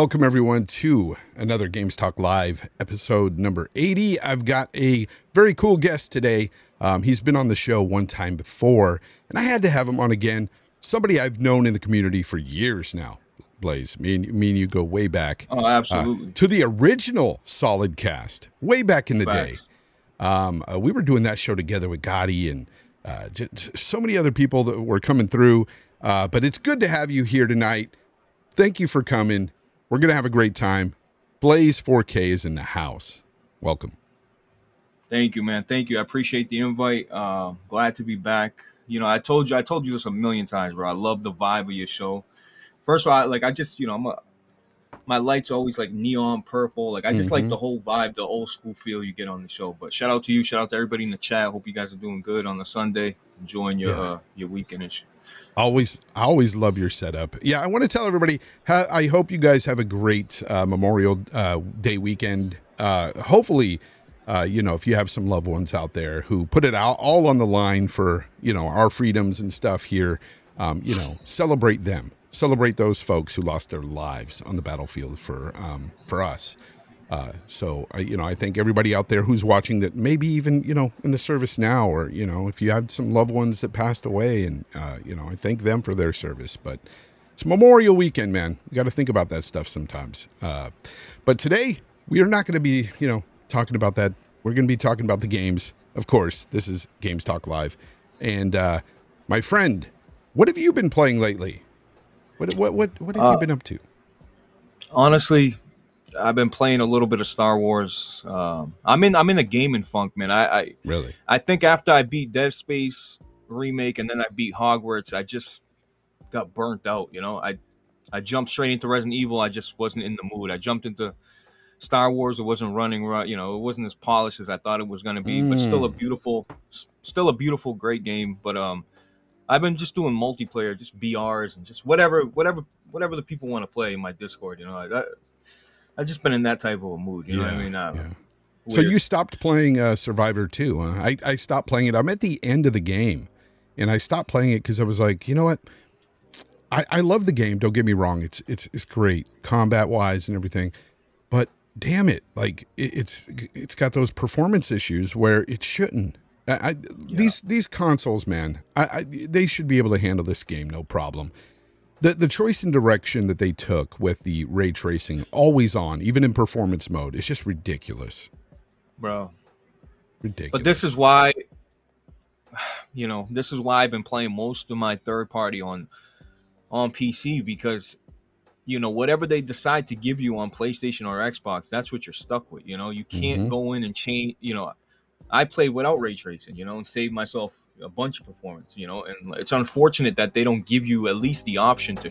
Welcome, everyone, to another Games Talk Live episode number 80. I've got a very cool guest today. Um, he's been on the show one time before, and I had to have him on again. Somebody I've known in the community for years now, Blaze. Me and, me and you go way back. Oh, absolutely. Uh, to the original SolidCast, way back in the Facts. day. Um, uh, we were doing that show together with Gotti and uh, just so many other people that were coming through. Uh, but it's good to have you here tonight. Thank you for coming. We're going to have a great time. Blaze 4K is in the house. Welcome. Thank you, man. Thank you. I appreciate the invite. Uh, glad to be back. You know, I told you, I told you this a million times, bro. I love the vibe of your show. First of all, I, like I just, you know, I'm a, my lights are always like neon purple. Like I just like Mhm. the whole vibe, the old school feel you get on the show. But shout out to you, shout out to everybody in the chat. Hope you guys are doing good on the Sunday, enjoying your Yeah. uh, your weekend and shit. Always, I always love your setup. Yeah, I want to tell everybody. Ha- I hope you guys have a great uh, Memorial uh, Day weekend. Uh, hopefully, uh, you know, if you have some loved ones out there who put it out all on the line for you know our freedoms and stuff here, um, you know, celebrate them. Celebrate those folks who lost their lives on the battlefield for um, for us. Uh, so I, you know, I think everybody out there who's watching that maybe even you know in the service now, or you know, if you had some loved ones that passed away, and uh, you know, I thank them for their service. But it's Memorial Weekend, man. You got to think about that stuff sometimes. Uh, but today we are not going to be, you know, talking about that. We're going to be talking about the games, of course. This is Games Talk Live, and uh, my friend, what have you been playing lately? What what what what have you Uh, been up to? honestly i've been playing a little bit of star wars. Um i'm in i'm in a gaming funk man. I i, Really? I think after i beat dead space remake and then i beat hogwarts i just got burnt out you know? I i jumped straight into resident evil. I just wasn't in the mood. I jumped into star wars. It wasn't running right you know? It wasn't as polished as i thought it was going to be but still a beautiful still a beautiful great game. But um I've been just doing multiplayer, just BRs and just whatever, whatever, whatever the people want to play in my Discord. You know, I, I, I've just been in that type of a mood. You know what I mean? Uh, yeah. So you stopped playing uh, Survivor 2. Huh? I, I stopped playing it. I'm at the end of the game, and I stopped playing it because I was like, you know what? I, I love the game. Don't get me wrong. It's it's it's great combat wise and everything, but damn it, like it, it's it's got those performance issues where it shouldn't. I, I, These these consoles, man, I, I they should be able to handle this game no problem. The the choice and direction that they took with the ray tracing always on, even in performance mode, is just ridiculous. bro. Ridiculous. But this is why, you know, this is why I've been playing most of my third party on on PC because you know whatever they decide to give you on PlayStation or Xbox, that's what you're stuck with. You know, you can't Mhm. go in and change. You know, I played without ray tracing. You know, and saved myself a bunch of performance. You know, and it's unfortunate that they don't give you at least the option to,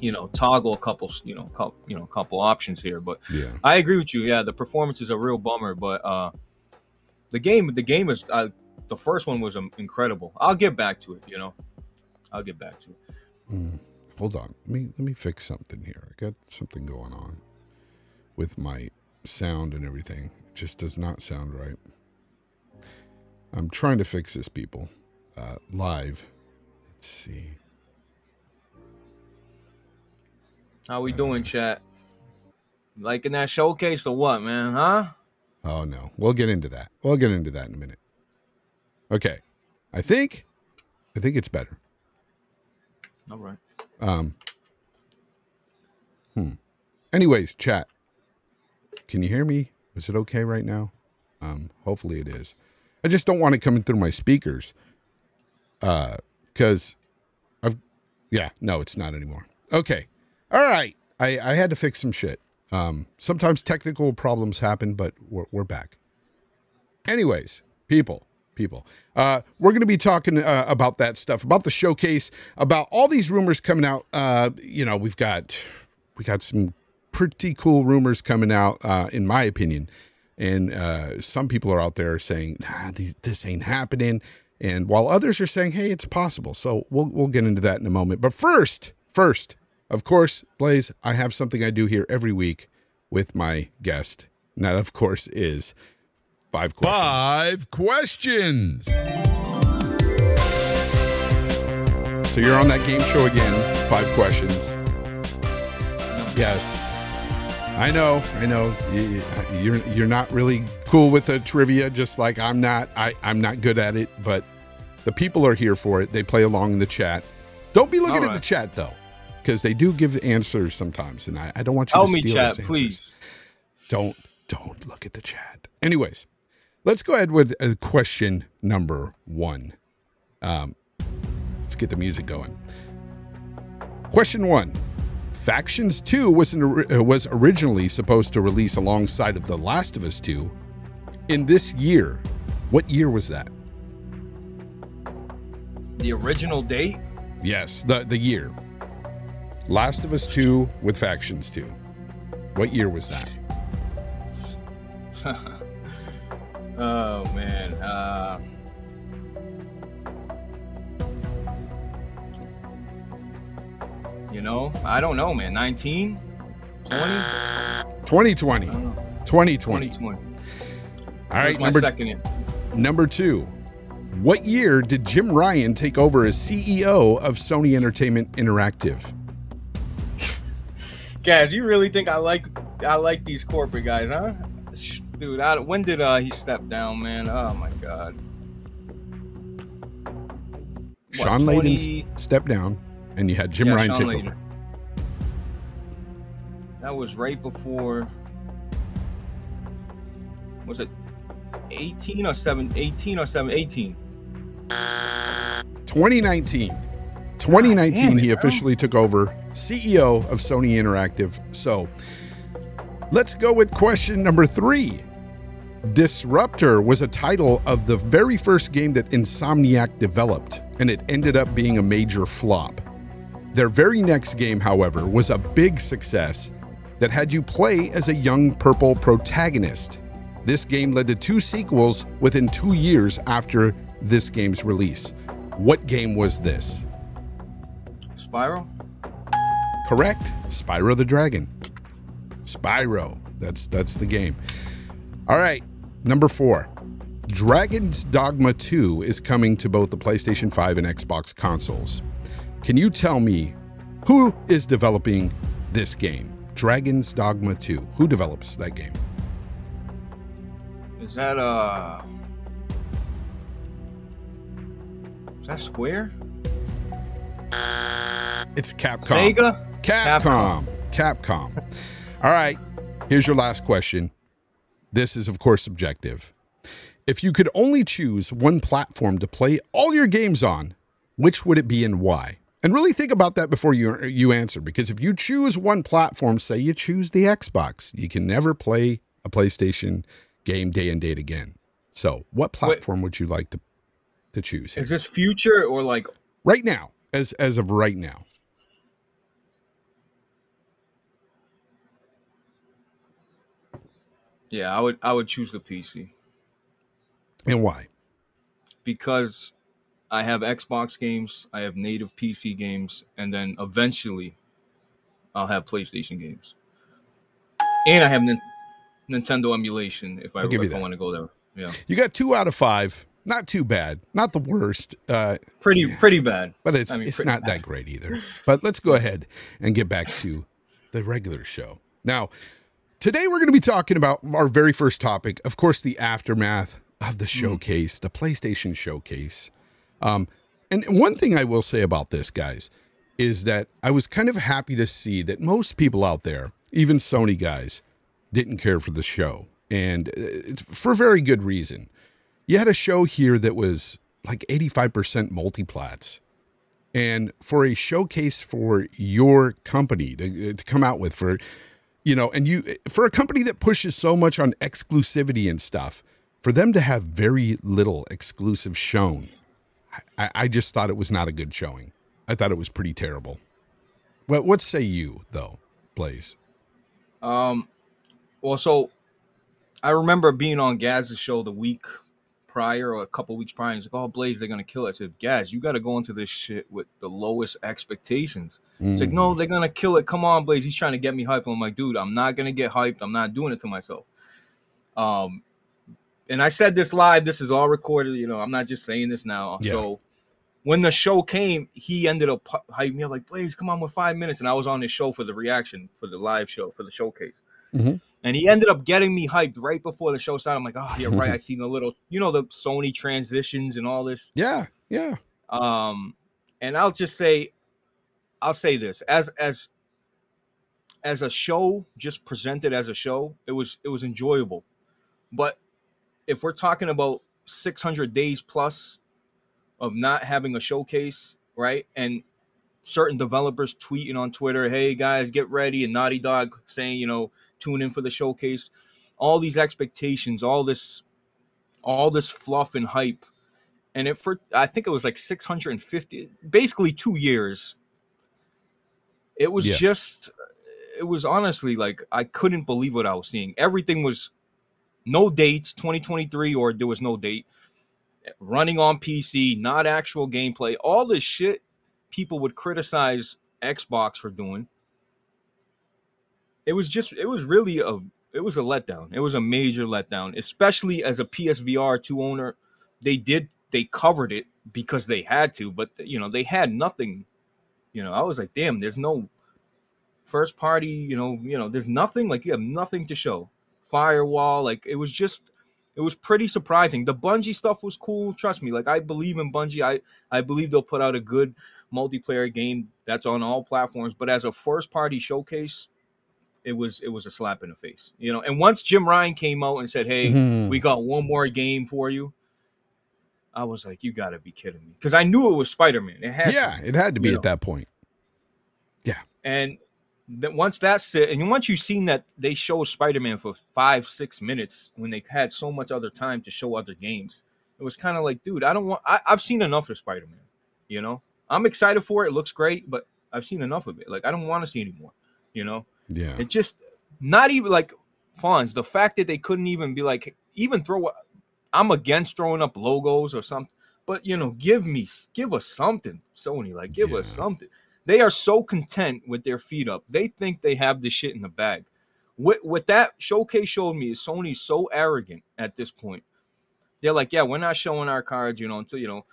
you know, toggle a couple. You know, couple, you know, couple options here. But yeah. I agree with you. Yeah, the performance is a real bummer, but uh, the game, the game is uh, the first one was um, incredible. I'll get back to it. You know, I'll get back to it. Hmm. Hold on. Let me let me fix something here. I got something going on with my sound and everything. It just does not sound right. I'm trying to fix this, people. Uh, live. Let's see. How we doing, chat? Liking that showcase or what, man? Huh? Oh no, we'll get into that. We'll get into that in a minute. Okay, I think, I think it's better. All right. Um. Hmm. Anyways, chat. Can you hear me? Is it okay right now? Um. Hopefully it is. I just don't want it coming through my speakers. Uh, because I've. Yeah. No, it's not anymore. Okay. All right. I I had to fix some shit. Um. Sometimes technical problems happen, but we're we're back. Anyways, people, people, uh, we're going to be talking uh, about that stuff, about the showcase, about all these rumors coming out. Uh, you know, we've got we got some pretty cool rumors coming out, uh, in my opinion, and uh, some people are out there saying nah, this ain't happening, and while others are saying, hey, it's possible. So we'll we'll get into that in a moment. But first, first, of course, Blaze, I have something I do here every week with my guest. And that, of course, is five questions. Five questions. So you're on that game show again. Five questions. Yes. I know, I know. You're you're not really cool with the trivia, just like I'm not. I I'm not good at it, but the people are here for it. They play along in the chat. Don't be looking All at the chat though, because they do give answers sometimes, and I, I don't want you Tell to me, steal chat, those answers. please. Don't don't look at the chat. Anyways, let's go ahead with uh, question number one. Um, let's get the music going. Question one. Factions 2 was, an, uh, was originally supposed to release alongside of The Last of Us 2 in this year. What year was that? The original date? Yes, the, the year. Last of Us 2 with Factions 2. What year was that? oh man. Uh, you know, I don't know, man. 19? 20? 2020. I don't know. 2020. 2020. All right, number second in. Number two, what year did Jim Ryan take over as CEO of Sony Entertainment Interactive? Guys, you really think I like I like these corporate guys, huh? Dude, I, when did uh, he step down, man? Oh my god. What, Shawn Layden 20 stepped down, and you had Jim Yeah, Ryan Sean take over. That was right before. Was it 18 or 7? 18 or 7? 18. 2019. 2019, damn it, he bro. officially took over CEO of Sony Interactive. So let's go with question number three. Disruptor was a title of the very first game that Insomniac developed, and it ended up being a major flop. Their very next game, however, was a big success that had you play as a young purple protagonist. This game led to two sequels within two years after this game's release. What game was this? Spyro? Correct. Spyro the Dragon. Spyro. That's that's the game. All right. Number 4. Dragon's Dogma 2 is coming to both the PlayStation 5 and Xbox consoles. Can you tell me who is developing this game? Dragon's Dogma 2. Who develops that game? Is that uh Is that Square? It's Capcom. Sega? Capcom. Capcom. All right. Here's your last question. This is, of course, subjective. If you could only choose one platform to play all your games on, which would it be and why? And really think about that before you you answer, because if you choose one platform, say you choose the Xbox, you can never play a PlayStation game day and date again. So, what platform would you like to to choose? here? Is this future or like right now, as as of right now. Yeah, I would I would choose the PC And why? because I have Xbox games, I have native PC games, and then eventually I'll have PlayStation games. And I have Nin- Nintendo emulation if I, I'll give you if I want to go there. Yeah. You got two out of five. Not too bad. Not the worst. Uh, Pretty pretty bad. but it's I mean, it's not bad. that great either. But let's go ahead and get back to the regular show. Now, today we're going to be talking about our very first topic, of course, the aftermath of Hmm. the showcase, the PlayStation showcase. Um, and one thing I will say about this, guys, is that I was kind of happy to see that most people out there, even Sony guys, didn't care for the show, and uh, it's for very good reason. You had a show here that was like 85% multiplats. And for a showcase for your company to, to come out with for, you know, and you, for a company that pushes so much on exclusivity and stuff, for them to have very little exclusive shown, I, I just thought it was not a good showing. I thought it was pretty terrible. What, what say you, though, Blaze? Um, well, so I remember being on Gaz's show the week prior or a couple weeks prior. And he's like, "Oh, Blaze, they're gonna kill us." I said, "Gaz, you got to go into this shit with the lowest expectations." It's like, Mm. "No, they're gonna kill it. Come on, Blaze." He's trying to get me hyped. I'm like, "Dude, I'm not gonna get hyped. I'm not doing it to myself." Um, and I said this live. This is all recorded. You know, I'm not just saying this now. Yeah. So when the show came, he ended up hy- hyping me up like, "Blaze, come on with five minutes," and I was on his show for the reaction for the live show for the showcase. Mhm. And he ended up getting me hyped right before the show started. I'm like, oh, you're right. I seen the little, you know, the Sony transitions and all this. Yeah, yeah. Um, and I'll just say, I'll say this as as as a show, just presented as a show, it was it was enjoyable. But if we're talking about 600 days plus of not having a showcase, right? And certain developers tweeting on Twitter, "Hey guys, get ready," and Naughty Dog saying, you know, tune in for the showcase. All these expectations, all this, all this fluff and hype, and it for I think it was like 650, basically two years. It was Yeah. just, it was honestly like I couldn't believe what I was seeing. Everything was no dates, 2023, or there was no date. Running on PC, not actual gameplay, all this shit people would criticize Xbox for doing. It was just, it was really a, it was a letdown. It was a major letdown, especially as a PSVR 2 owner. They did, they covered it because they had to, but you know, they had nothing. You know, I was like, damn, there's no first party, you know, you know, there's nothing like you have nothing to show. Firewall, like it was just it was pretty surprising. The Bungie stuff was cool. Trust me, like I believe in Bungie. I I believe they'll put out a good multiplayer game that's on all platforms. But as a first party showcase, it was it was a slap in the face, you know. And once Jim Ryan came out and said, "Hey, Mhm. we got one more game for you," I was like, "You got to be kidding me!" Because I knew it was Spider Man. It had to yeah, it had to be at know. that point. Yeah, and then once that's it, and once you've seen that they show Spider Man for five, six minutes when they had so much other time to show other games, it was kind of like, dude, I don't want. I, I've seen enough of Spider Man. You know, I'm excited for it. It looks great, but I've seen enough of it. Like I don't want to see anymore. You know, Yeah. it just not even like Fonz. The fact that they couldn't even be like, even throw. I'm against throwing up logos or something, but you know, give me, give us something, Sony. Like, give us something. They are so content with their feet up. They think they have this shit in the bag. What what that showcase showed me is Sony's so arrogant at this point. They're like, yeah, we're not showing our cards, you know, until you know.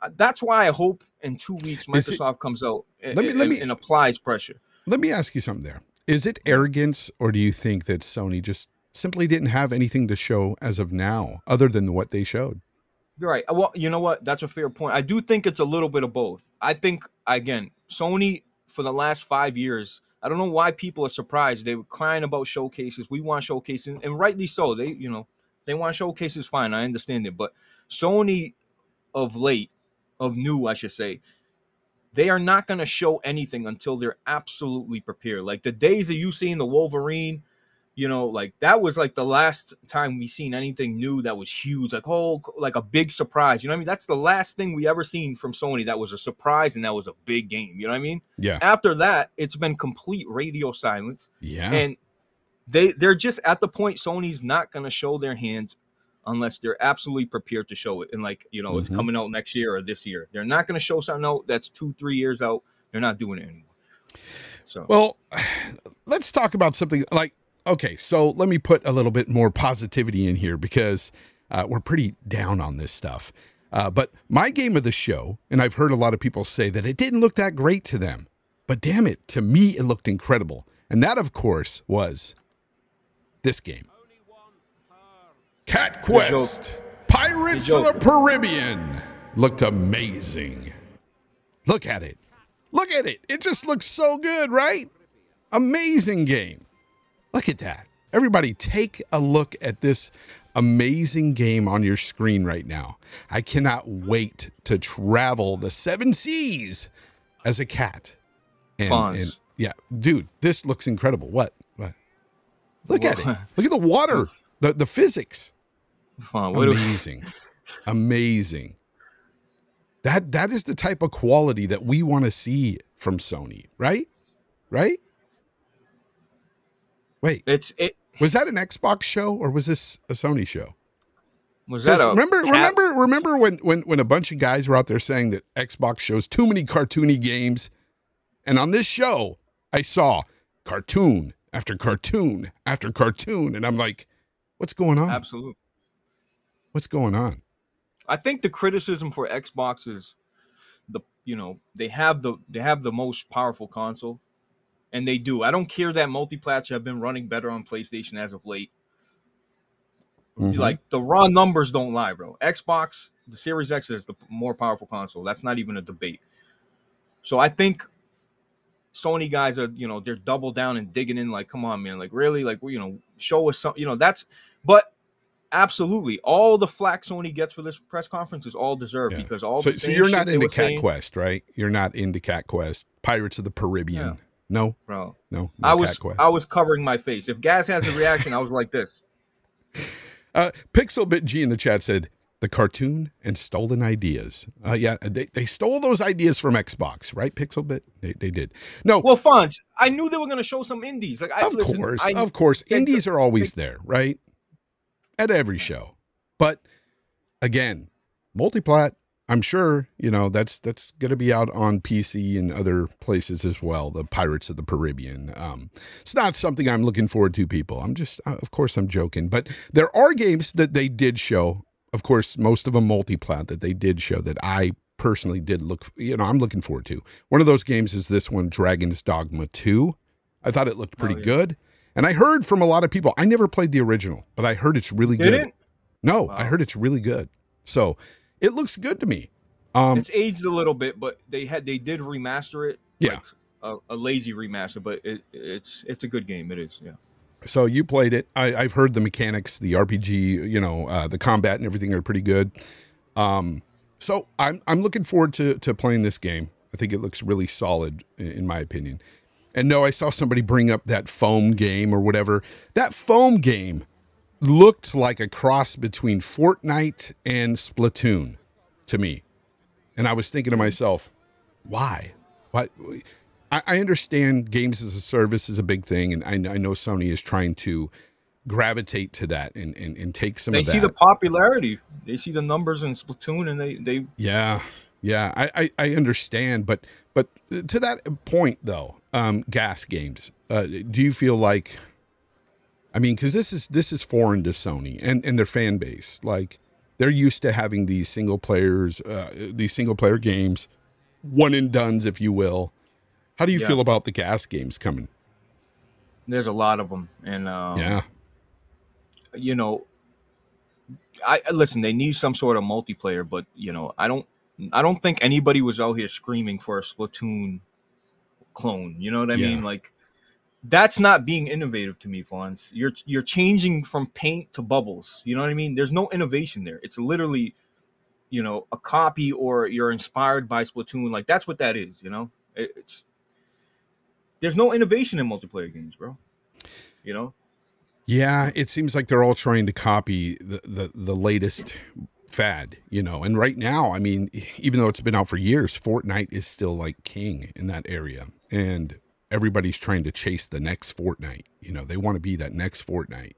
Uh, That's why I hope in two weeks Is it- Microsoft comes out and, Let me- let me- and applies pressure. Let me ask you something there. Is it arrogance or do you think that Sony just simply didn't have anything to show as of now other than what they showed? You're right. Well, you know what? That's a fair point. I do think it's a little bit of both. I think again, Sony for the last five years. I don't know why people are surprised. They were crying about showcases. We want showcases, and, and rightly so. They, you know, they want showcases. Fine, I understand it. But Sony, of late, of new, I should say, they are not going to show anything until they're absolutely prepared. Like the days of you seeing the Wolverine, you know, like that was like the last time we seen anything new that was huge, like oh, like a big surprise. You know what I mean? That's the last thing we ever seen from Sony that was a surprise and that was a big game. You know what I mean? Yeah. After that, it's been complete radio silence, Yeah. and they they're just at the point Sony's not going to show their hands unless they're absolutely prepared to show it. And like you know, it's Mhm. coming out next year or this year. They're not going to show something out that's two three years out. They're not doing it anymore. So Well, let's talk about something like okay. So let me put a little bit more positivity in here because uh, we're pretty down on this stuff. Uh, but my game of the show, and I've heard a lot of people say that it didn't look that great to them, but damn it, to me it looked incredible, and that of course was this game. Cat Quest, Pirates of the Caribbean, looked amazing. Look at it. Look at it. It just looks so good, right? Amazing game. Look at that. Everybody, take a look at this amazing game on your screen right now. I cannot wait to travel the seven seas as a cat. And, and yeah, dude, this looks incredible. What? What? Look at it. Look at the water, the, the physics. What do we- Amazing. Amazing. That that is the type of quality that we want to see from Sony, right? Right? Wait, it's it was that an Xbox show or was this a Sony show? was that remember cat- remember remember when, when when a bunch of guys were out there saying that Xbox shows too many cartoony games? And on this show, I saw cartoon after cartoon after cartoon and I'm like, what's going on? absolutely. What's going on? I think the criticism for Xbox is the you know they have the they have the most powerful console, and they do. I don't care that multiplats have been running better on PlayStation as of late. Mhm. Like the raw numbers don't lie, bro. Xbox, the Series X is the more powerful console. That's not even a debate. So I think Sony guys are, you know, they're double down and digging in. Like, come on, man, like really, like you know, show us some, you know, that's. But absolutely, all the flack Sony gets for this press conference is all deserved Yeah. because all so, the so you're not into Cat saying- Quest, right? You're not into Cat Quest, Pirates of the Caribbean. Yeah. No, bro. no, no I was Quest. I was covering my face. If Gaz has a reaction, I was like this. Uh, Pixelbit G in the chat said the cartoon and stolen ideas. Uh, yeah, they, they stole those ideas from Xbox, right? Pixelbit, they, they did. No, Well, Fonz, I knew they were going to show some indies. Like, I, of listen, course, I, of course, indies are always there, right? At every show, but again, multiplat. I'm sure you know that's that's going to be out on PC and other places as well. The Pirates of the Caribbean. Um, it's not something I'm looking forward to. People, I'm just, uh, of course, I'm joking, but there are games that they did show. Of course, most of them multiplat that they did show that I personally did look. You know, I'm looking forward to. One of those games is this one, Dragon's Dogma Two. I thought it looked pretty Oh, yeah. good. And I heard from a lot of people, I never played the original, but I heard it's really good. didn't. No, I heard it's really good. So it looks good to me. Um, It's aged a little bit, but they had they did remaster it. Yeah. like a, a lazy remaster, but it, it's it's a good game. It is. Yeah. so you played it. I, I've heard the mechanics, the RPG, you know, uh, the combat and everything are pretty good. Um, so I'm I'm looking forward to to playing this game. I think it looks really solid, in my opinion. And no, I saw somebody bring up that foam game or whatever. That foam game looked like a cross between Fortnite and Splatoon to me. And I was thinking to myself, why? What? I, I understand games as a service is a big thing, and I, I know Sony is trying to gravitate to that and, and, and take some They of that. see the popularity. They see the numbers in Splatoon, and they they Yeah, yeah, I, I, I understand, but but to that point though, um, GaaS games. Uh, do you feel like? I mean, because this is this is foreign to Sony and and their fan base. Like they're used to having these single players, uh, these single player games, one and duns, if you will. How do you Yeah. feel about the GaaS games coming? there's a lot of them, and um, yeah, you know, I listen. They need some sort of multiplayer, but you know, I don't. I don't think anybody was out here screaming for a Splatoon clone. You know what I Yeah. mean? Like, that's not being innovative to me, Fonz. You're you're changing from paint to bubbles. You know what I mean? There's no innovation there. It's literally, you know, a copy or you're inspired by Splatoon. Like that's what that is. You know, It- it's there's no innovation in multiplayer games, bro. You know, Yeah, it seems like they're all trying to copy the, the, the latest fad, you know. And right now, I mean, even though it's been out for years, Fortnite is still like king in that area. And everybody's trying to chase the next Fortnite. You know, they want to be that next Fortnite.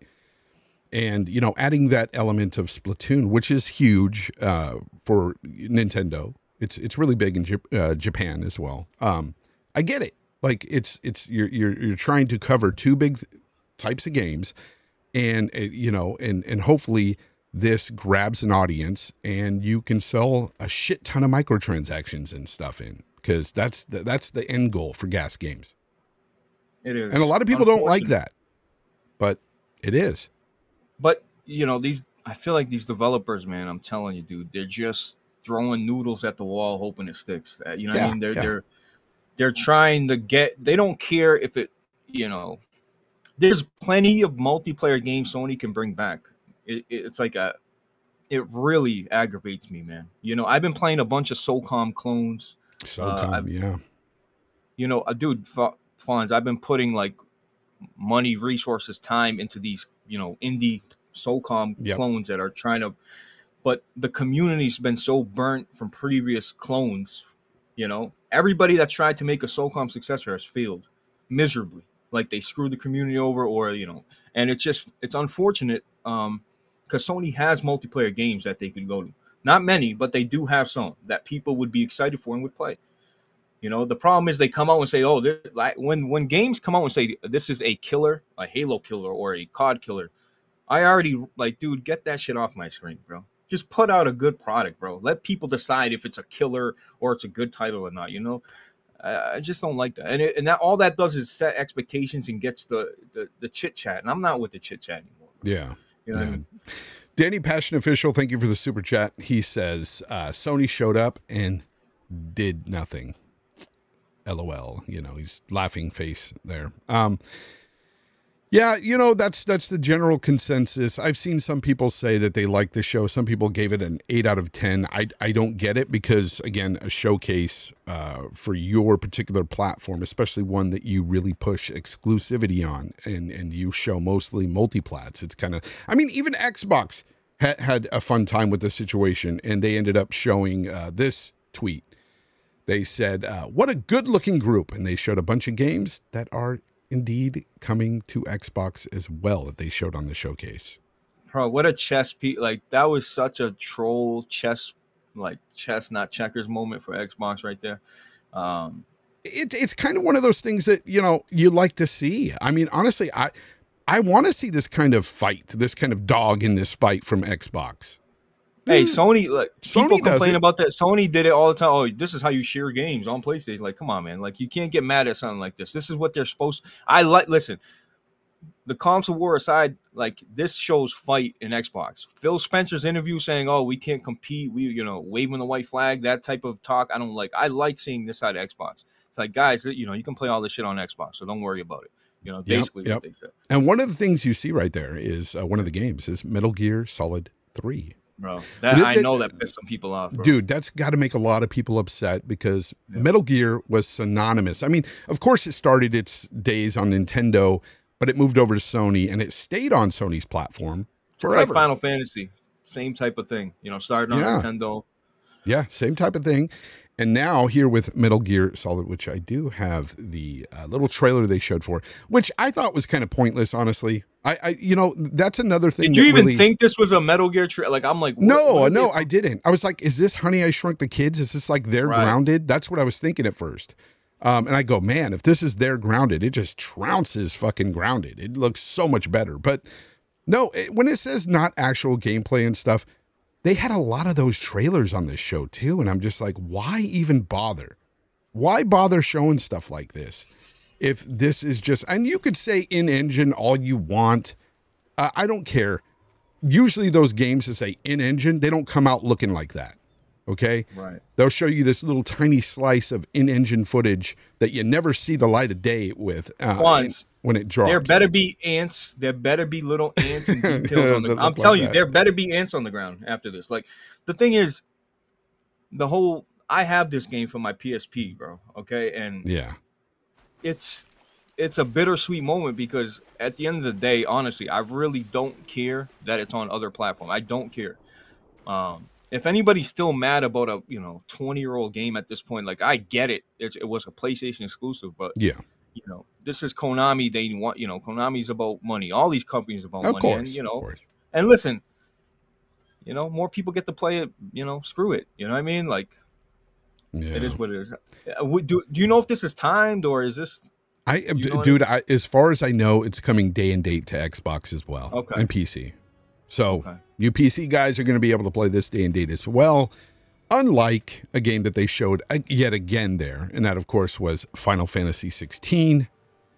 And, you know, adding that element of Splatoon, which is huge uh, for Nintendo. It's it's really big in Jap- uh, Japan as well. Um, I get it. Like it's it's you're you're you're trying to cover two big types of games and uh, you know and and hopefully this grabs an audience and you can sell a shit ton of microtransactions and stuff in because that's the, that's the end goal for GaaS games it is. and a lot of people don't like that but it is But you know, these I feel like these developers, man, I'm telling you, dude, they're just throwing noodles at the wall hoping it sticks. Uh, You know what Yeah, I mean? They're yeah. they're they're trying to get they don't care if it, you know, there's plenty of multiplayer games Sony can bring back. It, it- it's like a it really aggravates me, man. You know, I've been playing a bunch of SOCOM clones. so Uh, yeah You know, uh, dude, Fonz, I've been putting like money, resources, time into these, you know, indie SOCOM Yep. clones that are trying to. But the community's been so burnt from previous clones. You know, everybody that's tried to make a SOCOM successor has failed miserably. Like they screwed the community over, or you know, and it's just it's unfortunate. Um, because Sony has multiplayer games that they could go to. Not many, but they do have some that people would be excited for and would play. You know, the problem is they come out and say, "Oh, this, like when when games come out and say this is a killer, a Halo killer or a COD killer," I already like, dude, get that shit off my screen, bro. Just put out a good product, bro. Let people decide if it's a killer or it's a good title or not. You know, I, I just don't like that. And it, and that all that does is set expectations and gets the the, the chit chat. And I'm not with the chit chat anymore. Yeah. You know what I Yeah. mean? Danny Passion Official, thank you for the super chat. He says uh, Sony showed up and did nothing. LOL. You know, he's laughing face there. Um, yeah, you know that's that's the general consensus. I've seen some people say that they like the show. Some people gave it an eight out of ten. I I don't get it because again, a showcase uh, for your particular platform, especially one that you really push exclusivity on, and and you show mostly multiplats. It's kind of. I mean, even Xbox had had a fun time with the situation, and they ended up showing uh, this tweet. They said, uh, "What a good-looking group," and they showed a bunch of games that are indeed coming to Xbox as well that they showed on the showcase. Bro, what a chess piece! Like that was such a troll chess, like chess not checkers moment for Xbox right there. Um, It, it's kind of one of those things that you know you like to see. I mean, honestly, I I want to see this kind of fight, this kind of dog in this fight from Xbox. Hey, Sony, like Sony people complain about that. Sony did it all the time. Oh, this is how you share games on PlayStation. Like, come on, man. Like, you can't get mad at something like this. This is what they're supposed. I like. Listen, the console war aside, like this shows fight in Xbox. Phil Spencer's interview saying, "Oh, we can't compete. We, you know, waving the white flag." That type of talk, I don't like. I like seeing this side of Xbox. It's like, guys, you know, you can play all this shit on Xbox, so don't worry about it. You know, Yep, basically yep. what they said, And one of the things you see right there is uh, one of the games is Metal Gear Solid Three. Bro. That Did I know that pissed some people off, bro. Dude, that's got to make a lot of people upset because Yeah. Metal Gear was synonymous. I mean, of course, it started its days on Nintendo, but it moved over to Sony and it stayed on Sony's platform It's like forever. Final Fantasy, same type of thing. You know, started on Yeah. Nintendo. Yeah, same type of thing. And now here with Metal Gear Solid, which I do have the uh, little trailer they showed for, which I thought was kind of pointless, honestly. I, I you know, that's another thing. Did you even really- think this was a Metal Gear? Tra- like, I'm like, what- No, what no, I didn't. I was like, is this Honey I Shrunk the Kids? Is this like they're Right. grounded? That's what I was thinking at first. Um, and I go, man, if this is their grounded, it just trounces fucking grounded. It looks so much better. But no, it, when it says not actual gameplay and stuff, they had a lot of those trailers on this show too. And I'm just like, why even bother? Why bother showing stuff like this? If this is just, and you could say in engine all you want. Uh, I don't care. Usually those games that say in engine, they don't come out looking like that. Okay. Right. They'll show you this little tiny slice of in engine footage that you never see the light of day with uh, Fonz, when it drops. There better be ants. There better be little ants and details on the. I'm like telling you, there better be ants on the ground after this. Like, the thing is, the whole. I have this game for my PSP, bro. Okay, and Yeah. it's it's a bittersweet moment because at the end of the day, honestly, I really don't care that it's on other platforms. I don't care. Um, if anybody's still mad about a you know 20 year old game at this point, like I get it. It's, it was a PlayStation exclusive, but Yeah. You know this is Konami. They want you know Konami's about money. All these companies about Of money, course. and you of know course. and listen, you know more people get to play it. You know, screw it. You know what I mean? Like Yeah. it is what it is. Uh, Do do you know if this is timed or is this I, You know I dude, I, as far as I know, it's coming day and date to Xbox as well Okay. and PC. So Okay. you PC guys are going to be able to play this day and date as well. Unlike a game that they showed yet again there, and that of course was Final Fantasy 16.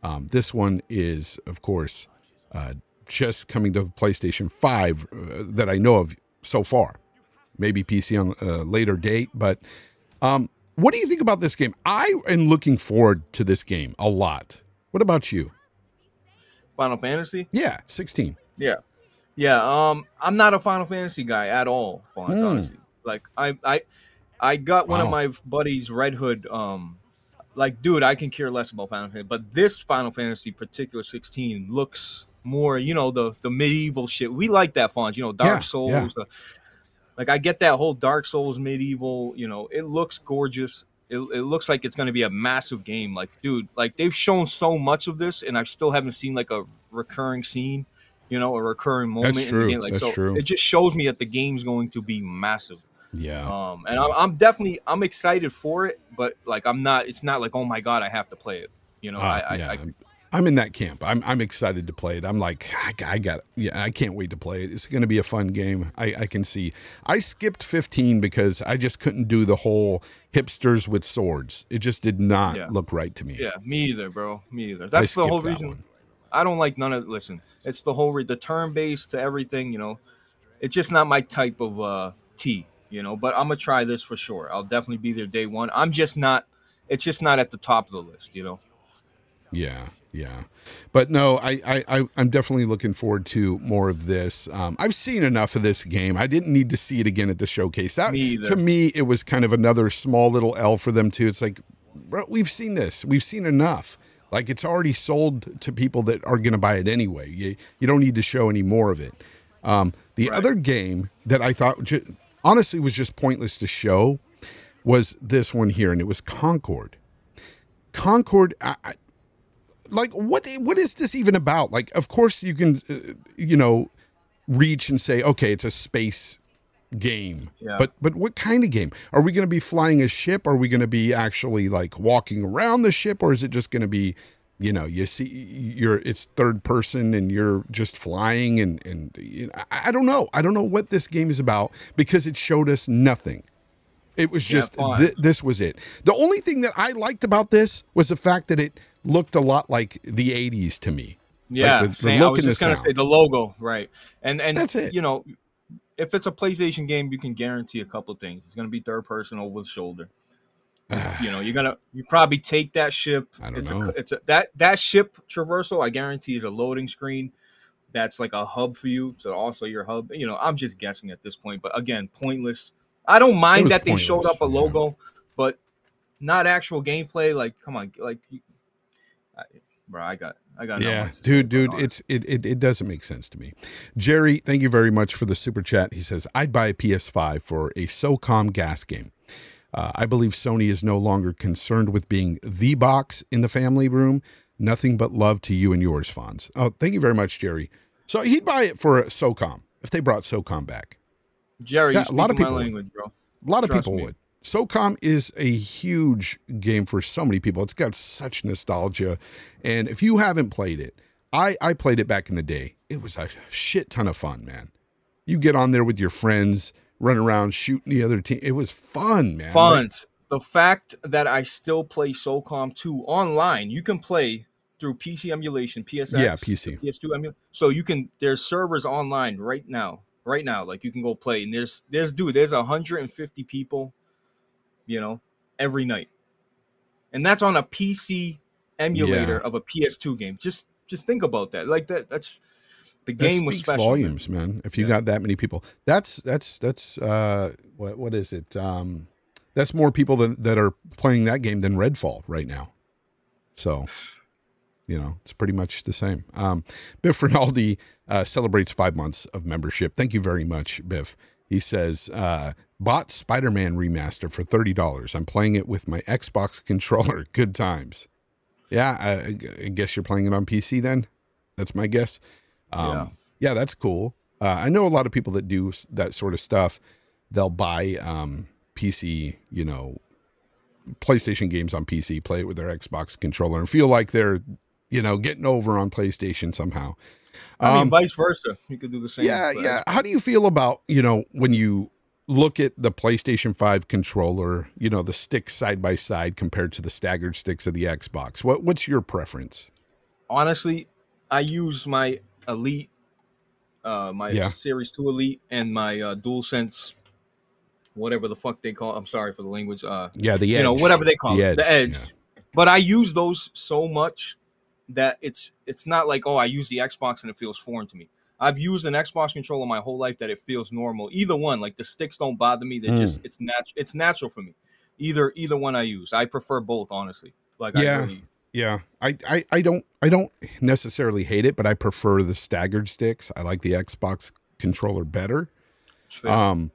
Um, this one is, of course, uh, just coming to PlayStation 5 uh, that I know of so far. Maybe PC on a later date, but um, what do you think about this game? I am looking forward to this game a lot. What about you? Final Fantasy? Yeah, 16. Yeah. Yeah, um, I'm not a Final Fantasy guy at all, Fonz, Hmm. honestly. Like I I I got one of my buddies, Red Hood, um like dude, I can care less about Final Fantasy, but this Final Fantasy particular 16 looks more, you know, the the medieval shit. We like that font, you know, Dark Yeah, Souls. yeah. uh, like I get that whole Dark Souls medieval, you know, it looks gorgeous. It, it looks like it's going to be a massive game. Like, dude, like they've shown so much of this, and I still haven't seen like a recurring scene, you know, a recurring moment. in the true. game. Like, That's so true. It just shows me that the game's going to be massive. Yeah. Um, and I'm, I'm definitely I'm excited for it, but like I'm not. It's not like oh my god, I have to play it. You know, Ah, I, I, yeah. I I'm in that camp. I'm I'm excited to play it. I'm like, I, I got, yeah, I can't wait to play it. It's going to be a fun game. I, I can see. I skipped 15 because I just couldn't do the whole hipsters with swords. It just did not Yeah. look right to me. Yeah, me either, bro. Me either. I That's the whole that reason. one. I don't like none of. Listen, it's the whole re- the turn based to everything. You know, it's just not my type of uh tea. You know, but I'm gonna try this for sure. I'll definitely be there day one. I'm just not. It's just not at the top of the list. You know. Yeah, yeah, but no, I, I, I'm definitely looking forward to more of this. Um, I've seen enough of this game. I didn't need to see it again at the showcase. That Me to me, it was kind of another small little L for them too. It's like, we've seen this. We've seen enough. Like it's already sold to people that are going to buy it anyway. You you don't need to show any more of it. Um, the Right. other game that I thought honestly was just pointless to show was this one here, and it was Concord. Concord, I, I, like what what is this even about? Like, of course you can, uh, you know, reach and say, okay, it's a space game, Yeah. but but what kind of game? Are we going to be flying a ship? Are we going to be actually like walking around the ship, or is it just going to be, you know, you see, you're it's third person and you're just flying and and you know, I, don't know, I don't know what this game is about because it showed us nothing. It was just fine. thi- this was it. The only thing that I liked about this was the fact that it looked a lot like the 80s to me. Yeah, the- the same. I was just gonna sound. say the logo, right? And and That's it. You know, if it's a PlayStation game, you can guarantee a couple things. It's gonna be third person over the shoulder. You know, you're gonna you probably take that ship. I don't it's know. A, it's a that that ship traversal. I guarantee is a loading screen. That's like a hub for you. So also your hub. You know, I'm just guessing at this point, but again, pointless. I don't mind that they showed up a yeah. logo, but not actual gameplay. Like, come on, like, I, bro, I got, I got. no yeah, say dude, dude, it. it's it, it it doesn't make sense to me. Jerry, thank you very much for the super chat. He says I'd buy a PS5 for a SOCOM GaaS game. Uh, I believe Sony is no longer concerned with being the box in the family room. Nothing but love to you and yours, Fonz. Oh, thank you very much, Jerry. So he'd buy it for a SOCOM if they brought SOCOM back. Jerry, Yeah, you a lot of people language, bro. A lot of Trust people me. would. SOCOM is a huge game for so many people. It's got such nostalgia. And if you haven't played it, I, I played it back in the day. It was a shit ton of fun, man. You get on there with your friends, run around shooting the other team. It was fun, man. Fun. Like, the fact that I still play SOCOM 2 online, you can play through PC emulation, PSX, Yeah, PC. PS2 emulation. So you can. There's servers online right now, right now. Like you can go play, and there's there's dude, there's 150 people, you know, every night, and that's on a PC emulator Yeah. of a PS2 game. Just just think about that. Like that. That's the that game was special. volumes, man. If you Yeah. got that many people, that's that's that's uh, what what is it? Um, that's more people that that are playing that game than Redfall right now. So, you know, it's pretty much the same. Um, Biff Rinaldi uh, celebrates five months of membership. Thank you very much, Biff. He says, uh, bought Spider Man remaster for $30. I'm playing it with my Xbox controller. Good times. Yeah, I, I guess you're playing it on PC then? That's my guess. Um, yeah. that's cool. Uh, I know a lot of people that do that sort of stuff. They'll buy um, PC, you know, PlayStation games on PC, play it with their Xbox controller, and feel like they're, you know, getting over on PlayStation somehow. I mean, Um, vice versa. You could do the same. yeah, yeah. How do you feel about you know when you look at the PlayStation Five controller, you know, the sticks side by side compared to the staggered sticks of the Xbox? What what's your preference? honestly, I use my Elite, uh, my Yeah. Series Two Elite, and my uh, DualSense, whatever the fuck they call. I'm sorry for the language. Uh, Yeah, the you know, whatever they call The it, the Edge, Edge. yeah. But I use those so much that it's it's not like oh I use the Xbox and it feels foreign to me. I've used an Xbox controller my whole life that it feels normal. Either one, like the sticks don't bother me. They Mm. just it's natural. It's natural for me. Either either one I use. I prefer both, honestly. Like I Yeah. really, Yeah, I, I, I don't I don't necessarily hate it, but I prefer the staggered sticks. I like the Xbox controller better. Um,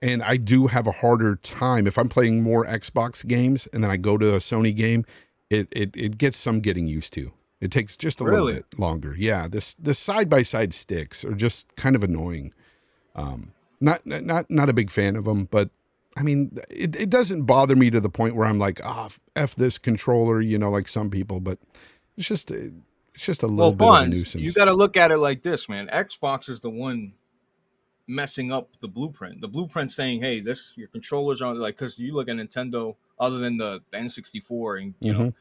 and I do have a harder time if I'm playing more Xbox games and then I go to a Sony game. It it it gets some getting used to. It takes just a little bit longer. Yeah, this the side by side sticks are just kind of annoying. Um, not not not a big fan of them, but I mean, it, it doesn't bother me to the point where I'm like, ah, f this controller, you know, like some people. But it's just, it's just a little Well, bit of a nuisance. you got to look at it like this, man. Xbox is the one messing up the blueprint. The blueprint saying, "Hey, this your controllers aren't like," because you look at Nintendo, other than the N64, and you know, Mhm.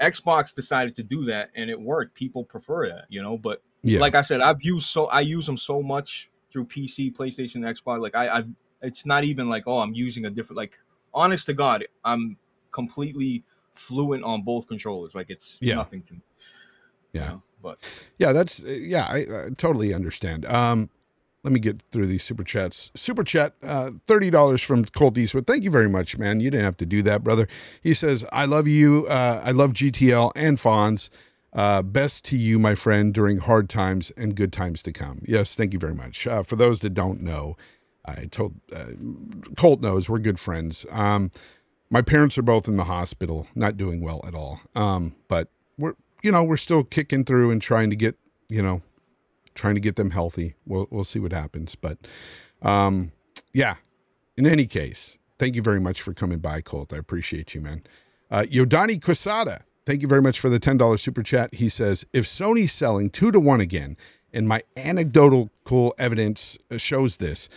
Xbox decided to do that, and it worked. People prefer that, you know. But yeah, like I said, I've used so I use them so much through PC, PlayStation, Xbox. Like I, I've it's not even like oh I'm using a different. Like honest to God, I'm completely fluent on both controllers. Like it's Yeah. nothing to me. you Yeah. know, but yeah, that's uh, yeah, I, I totally understand. Um, let me get through these super chats. Super chat, uh, thirty dollars from Colt Eastwood. Thank you very much, man. You didn't have to do that, brother. He says, "I love you. Uh, I love GTL and Fonz. Uh, best to you, my friend, during hard times and good times to come." Yes, thank you very much. Uh, for those that don't know, I told uh, Colt knows we're good friends. Um, my parents are both in the hospital, not doing well at all. Um, but we're you know we're still kicking through and trying to get you know trying to get them healthy. We'll we'll see what happens, but um, yeah. In any case, thank you very much for coming by, Colt. I appreciate you, man. Uh, Yodani Quesada, thank you very much for the ten dollars super chat. He says, if Sony's selling two to one again, and my anecdotal evidence uh, shows this,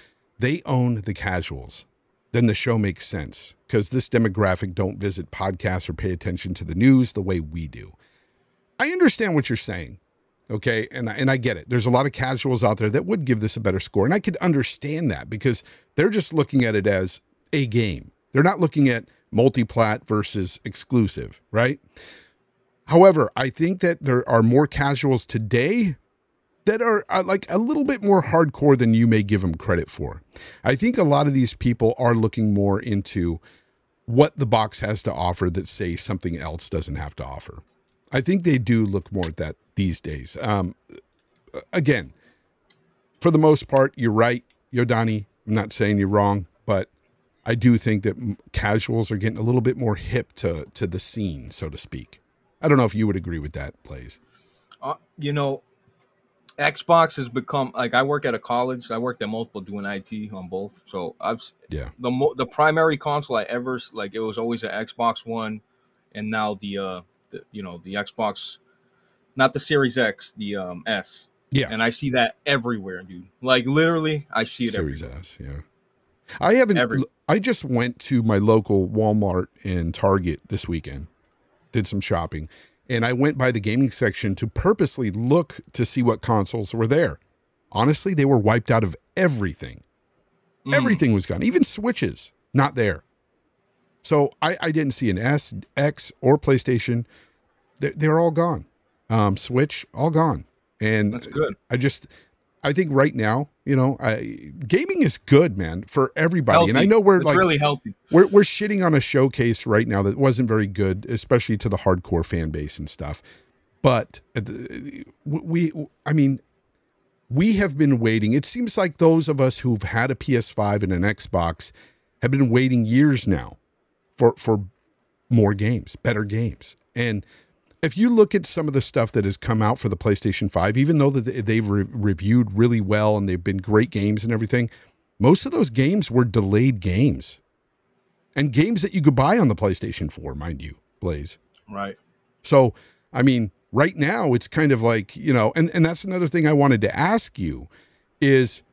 they own the casuals. Then the show makes sense because this demographic don't visit podcasts or pay attention to the news the way we do. I understand what you're saying. Okay. And, I- and I get it. There's a lot of casuals out there that would give this a better score. And I could understand that because they're just looking at it as a game. They're not looking at multi-plat versus exclusive, right? However, I think that there are more casuals today that are, are like a little bit more hardcore than you may give them credit for. I think a lot of these people are looking more into what the box has to offer that say something else doesn't have to offer. I think they do look more at that these days. Um, again, for the most part, you're right, Yodani. I'm not saying you're wrong, but I do think that casuals are getting a little bit more hip to to the scene, so to speak. I don't know if you would agree with that, Blaze. uh, you know, Xbox has become like I work at a college. I worked at multiple doing IT on both. So I've Yeah. the mo- the primary console I ever like it was always an Xbox One, and now the uh the, you know the Xbox, not the Series X, the um S. Yeah. And I see that everywhere, dude. Like literally, I see it Series everywhere. S, yeah. I haven't. Every- I just went to my local Walmart and Target this weekend, did some shopping, and I went by the gaming section to purposely look to see what consoles were there. Honestly, they were wiped out of everything. Mm. Everything was gone, even Switches, not there. So I, I didn't see an S, X, or PlayStation. They're, they're all gone. Um, Switch, all gone. And That's good. I just, I think right now, you know, I, gaming is good, man, for everybody. And I know we're it's like really healthy. we're we're shitting on a showcase right now that wasn't very good, especially to the hardcore fan base and stuff. But uh, we, I mean, we have been waiting. It seems like those of us who've had a PS5 and an Xbox have been waiting years now for for more games, better games. And if you look at some of the stuff that has come out for the PlayStation 5, even though that they- they've re- reviewed really well and they've been great games and everything, most of those games were delayed games. And games that you could buy on the PlayStation 4, mind you, Blaze. Right. So, I mean, right now it's kind of like, you know, and, and that's another thing I wanted to ask you is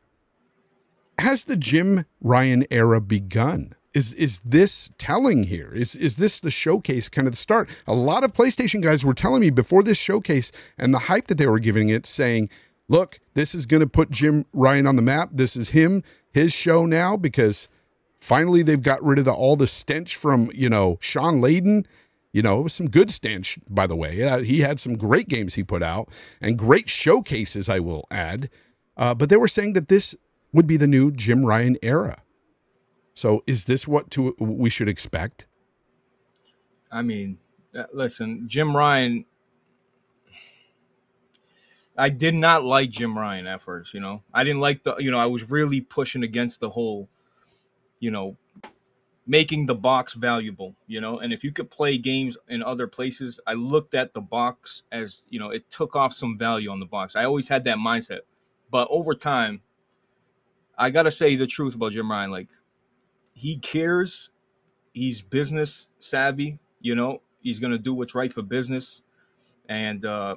has the Jim Ryan era begun? Is is this telling here? Is is this the showcase kind of the start? A lot of PlayStation guys were telling me before this showcase and the hype that they were giving it, saying, look, this is going to put Jim Ryan on the map. This is him, his show now, because finally they've got rid of the, all the stench from, you know, Shawn Layden. You know, it was some good stench, by the way. Uh, he had some great games he put out and great showcases, I will add. Uh, but they were saying that this would be the new Jim Ryan era. So is this what to, we should expect? I mean, uh, listen, Jim Ryan. I did not like Jim Ryan at first. You know, I didn't like the. You know, I was really pushing against the whole. You know, making the box valuable. You know, and if you could play games in other places, I looked at the box as you know it took off some value on the box. I always had that mindset, but over time, I gotta say the truth about Jim Ryan. Like, he cares. He's business savvy you know he's going to do what's right for business and uh,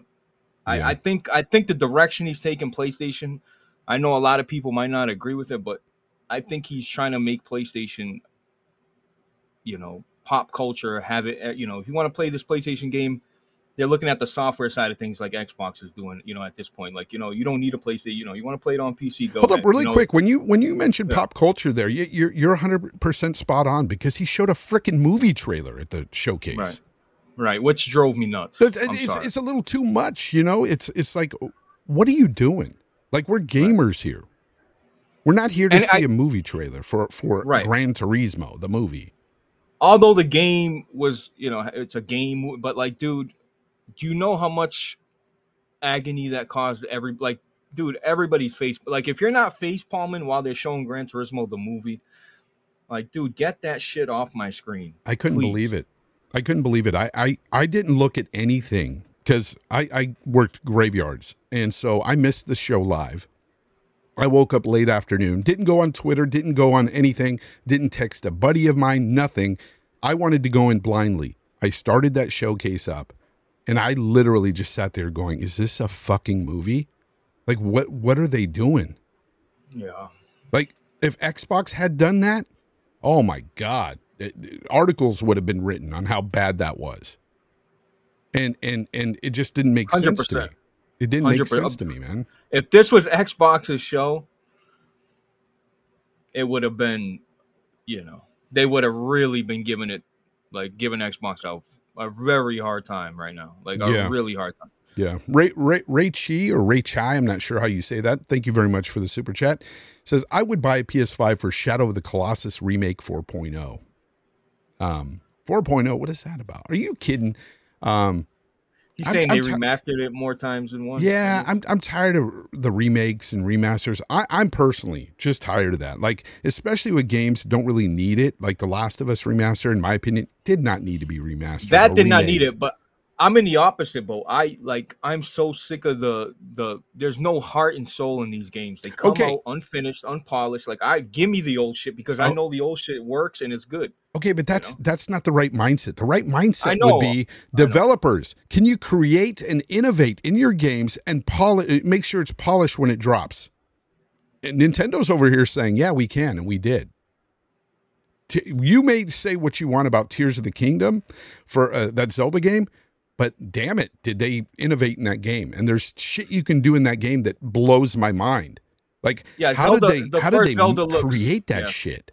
Yeah. I, I think I think the direction he's taking PlayStation. I know a lot of people might not agree with it, but I think he's trying to make PlayStation, you know, pop culture. Have it, uh, you know, if you want to play this PlayStation game, they're looking at the software side of things, like Xbox is doing. You know, at this point, like you know, you don't need a PlayStation. You know, you want to play it on PC. Go Hold up, really you know? quick. When you when you mentioned Yeah. pop culture, there, you, you're you're 100 percent spot on because he showed a freaking movie trailer at the showcase. Right. Right, which drove me nuts. Uh, I'm it's, sorry. it's a little too much, you know. It's it's like, what are you doing? Like we're gamers here. We're not here to And see I- a movie trailer for for Right. Gran Turismo, the movie. although the game was, you know, it's a game, but like, dude, do you know how much agony that caused every like, dude, everybody's face. Like, if you're not face palming while they're showing Gran Turismo the movie, like, dude, get that shit off my screen. I couldn't Please. believe it. I couldn't believe it. I I, I didn't look at anything because I, I worked graveyards and so I missed the show live. I woke up late afternoon, didn't go on Twitter, didn't go on anything, didn't text a buddy of mine, nothing. I wanted to go in blindly. I started that showcase up and I literally just sat there going, Is this a fucking movie? Like what what are they doing? Yeah. Like if Xbox had done that, oh my god, it- it- articles would have been written on how bad that was. And and and it just didn't make sense to me. It didn't make 100%. sense to me, man. If this was Xbox's show, it would have been, you know, they would have really been giving it, like, giving Xbox a, a very hard time right now. Like, a Yeah. really hard time. Yeah. Ray Ray Ray Chi or Ray Chai, I'm not sure how you say that. Thank you very much for the super chat. Says I would buy a PS5 for Shadow of the Colossus remake 4.0. Um 4.0, what is that about? Are you kidding? Um He's I'm- saying I'm they ti- remastered it more times than one. Yeah, I'm I'm tired of the remakes and remasters. I, I'm personally just tired of that. Like, especially with games that don't really need it. Like The Last of Us remaster, in my opinion, did not need to be remastered. that did not need it. But I'm in the opposite boat. I like. I'm so sick of the the. There's no heart and soul in these games. They come Okay. out unfinished, unpolished. Like I give me the old shit because I Oh. know the old shit works and it's good. Okay, but that's know? that's not the right mindset. The right mindset would be developers. Can you create and innovate in your games and polish? Make sure it's polished when it drops. And Nintendo's over here saying, "Yeah, we can," and we did. You may say what you want about Tears of the Kingdom for uh, that Zelda game, but damn it, did they innovate in that game? And there's shit you can do in that game that blows my mind. Like, Yeah, how Zelda- did they the how did they Zelda looks- create that yeah. shit?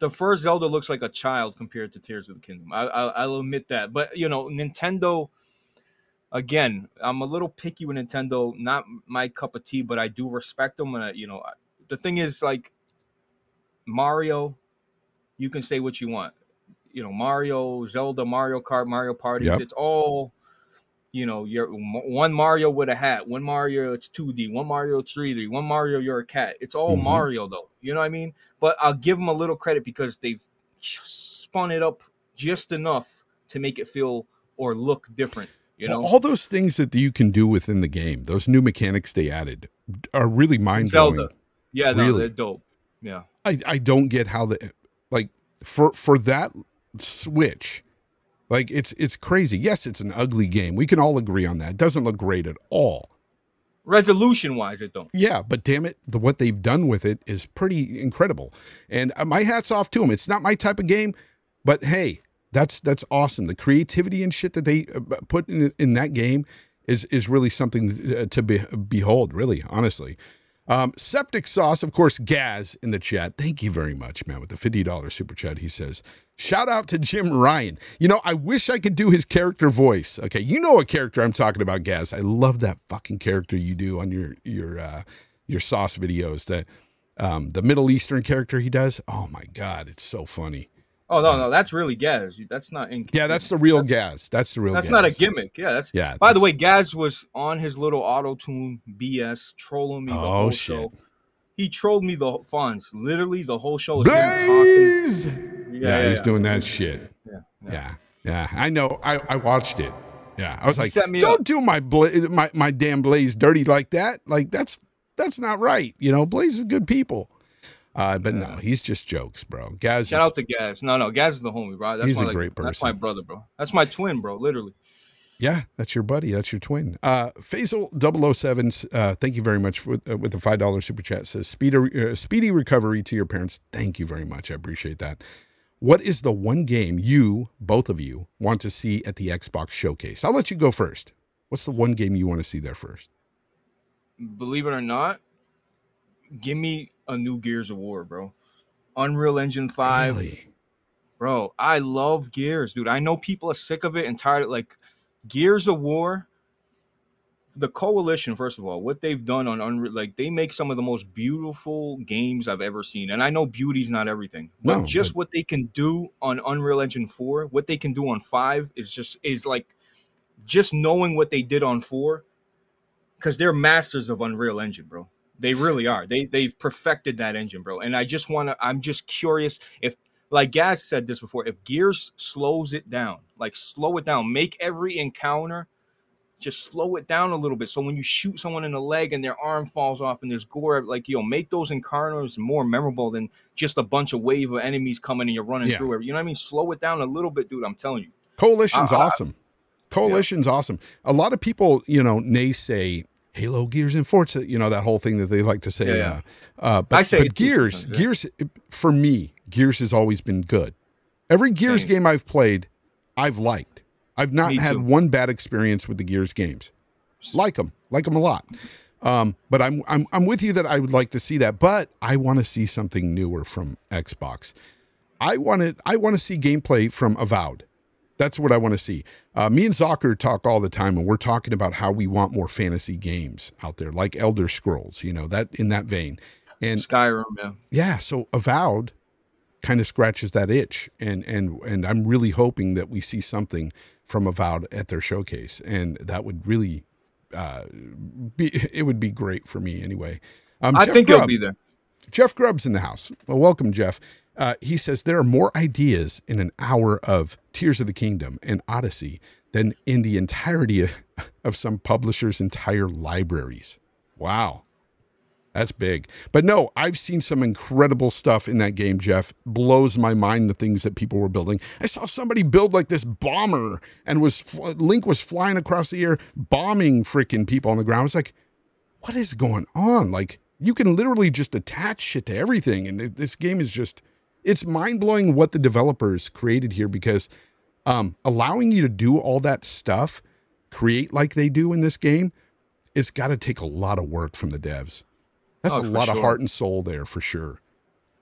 the first Zelda looks like a child compared to Tears of the Kingdom. I, I, I'll admit that. But you know, Nintendo. Again, I'm a little picky with Nintendo. Not my cup of tea, but I do respect them. And I, you know, I- the thing is, like Mario, you can say what you want. You know, Mario, Zelda, Mario Kart, Mario Party. Yep. It's all. You know, you're one Mario with a hat, one Mario it's 2D, one Mario it's 3D, one Mario you're a cat. It's all Mhm. Mario though. You know what I mean? but I'll give them a little credit because they've spun it up just enough to make it feel or look different. You know, all those things that you can do within the game, those new mechanics they added, are really mind blowing. Zelda. yeah, no, really. they're dope. Yeah, I, I don't get how the like for for that switch, like it's it's crazy. Yes, it's an ugly game. We can all agree on that. It doesn't look great at all. resolution wise, it don't. Yeah, but damn it, the, what they've done with it is pretty incredible. And uh, my hats off to them. It's not my type of game, but hey, that's that's awesome. The creativity and shit that they uh, put in in that game is is really something uh, to be, behold. Really, honestly. Um, Septic Sauce, of course, Gaz in the chat. Thank you very much, man, with the $50 super chat. He says, Shout out to Jim Ryan. You know, I wish I could do his character voice. Okay, you know what character I'm talking about, Gaz. I love that fucking character you do on your your uh your sauce videos. The um the Middle Eastern character he does. Oh my god, it's so funny. Oh no, no, that's really Gaz. That's not in. Yeah, that's the real That's- Gaz. That's the real. That's Gaz. not a gimmick. Yeah, that's. Yeah. By the way, Gaz was on his little auto tune BS trolling me the Oh, whole shit. show. He trolled me the funds. Literally, the whole show. Blaze! Yeah, Yeah, he's doing that shit. Yeah, Yeah, yeah, I know. I, I watched it. Yeah, I was He like, don't up. do my bla- my my damn Blaze dirty like that. Like that's that's not right. You know, Blaze is good people. Uh, but no, he's just jokes, bro. Gaz, Shout is, out to Gaz. No, no, Gaz is the homie, bro. That's He's my, a like, great That's my brother, bro. That's my twin, bro. Literally. Yeah, that's your buddy. That's your twin. Uh, Faisal 007, uh, thank you very much for, uh, with the $5 super chat. Says, speedy, uh, speedy recovery to your parents. Thank you very much. I appreciate that. What is the one game you, both of you, want to see at the Xbox showcase? I'll let you go first. What's the one game you want to see there first? Believe it or not, give me a new Gears of War, bro. Unreal Engine 5. Really? Bro, I love Gears, dude. I know people are sick of it and tired of like Gears of War. The coalition, first of all, what they've done on Unreal, like they make some of the most beautiful games I've ever seen. And I know beauty's not everything, but No, just but- what they can do on Unreal Engine 4, what they can do on 5 is just is like just knowing what they did on 4 because they're masters of Unreal Engine, bro. They really are. They they've perfected that engine, bro. And I just want to. I'm just curious if, like Gaz said this before, if Gears slows it down, like slow it down, make every encounter just slow it down a little bit. So when you shoot someone in the leg and their arm falls off and there's gore, like you know, make those encounters more memorable than just a bunch of wave of enemies coming and you're running Yeah. through it. You know what I mean? Slow it down a little bit, dude. I'm telling you. Coalition's I- I- awesome. Coalition's awesome. A lot of people, you know, naysay Halo, Gears, and Forza. You know that whole thing that they like to say. Yeah, yeah. Uh, uh, but, I say but Gears, yeah. Gears, for me, Gears has always been good. Every Gears Same. game I've played, I've liked. I've not Me had too. one bad experience with the Gears games. Like them, like them a lot. Um, but I'm I'm I'm with you that I would like to see that, but I want to see something newer from Xbox. I want to I want to see gameplay from Avowed. That's what I want to see. Uh, me and Zocker talk all the time, and we're talking about how we want more fantasy games out there, like Elder Scrolls. You know that in that vein, and Skyrim, yeah. yeah, so Avowed kind of scratches that itch, and and and I'm really hoping that we see something from Avowed at their showcase, and that would really uh, be it would be great for me anyway. Um, I Jeff think Grubb- it'll be there. Jeff Grubb's in the house. Well, welcome, Jeff. Uh, he says there are more ideas in an hour of Tears of the Kingdom and Odyssey than in the entirety of some publishers' entire libraries. Wow. That's big. But no, I've seen some incredible stuff in that game, Jeff. Blows my mind the things that people were building. I saw somebody build like this bomber and was Link was flying across the air bombing freaking people on the ground. It's like what is going on? Like you can literally just attach shit to everything, and this game is just it's mind blowing what the developers created here because um, allowing you to do all that stuff, create like they do in this game, it's got to take a lot of work from the devs. That's Oh, a lot of heart and soul there for sure.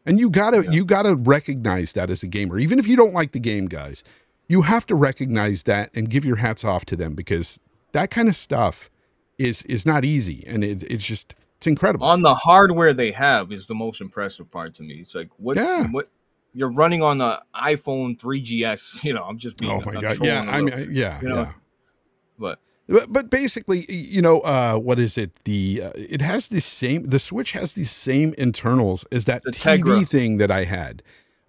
And you gotta you gotta recognize that as a gamer, even if you don't like the game, guys. You have to recognize that and give your hats off to them because that kind of stuff is is not easy, and it, it's just it's incredible. on the hardware they have is the most impressive part to me. It's like what Yeah. what you're running on the iPhone 3GS. You know, I'm just being. oh my god, yeah, I mean, yeah, you know, yeah. but But, but basically, you know, uh, what is it? The uh, it has the same. The Switch has the same internals as that The TV Tegra. thing that I had.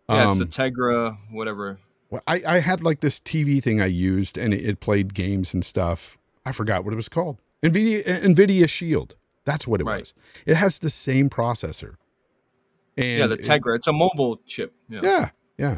yeah, Um, it's the Tegra, whatever. I, I had like this TV thing I used and it, it played games and stuff. I forgot what it was called. NVIDIA Nvidia Shield. That's what it Right. was. It has the same processor. And yeah, the it- Tegra. It's a mobile chip. Yeah. yeah, yeah.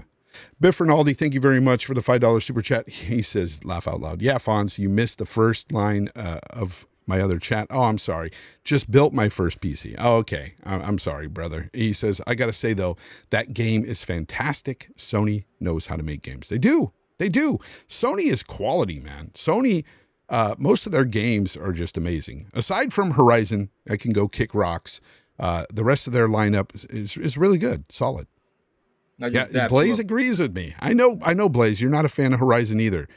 Biff Rinaldi, thank you very much for the five dollars super chat. He says, "Laugh out loud." Yeah, Fonz, you missed the first line uh, of my other chat. Oh, I'm sorry. Just built my first PC. Oh, okay. I- I'm sorry, brother. He says, "I got to say though, that game is fantastic. Sony knows how to make games. They do. They do. Sony is quality, man. Sony." Uh, most of their games are just amazing. Aside from Horizon, I can go kick rocks. Uh, the rest of their lineup is is really good, solid. Yeah, Blaze agrees with me. I know, I know, Blaze. You're not a fan of Horizon either.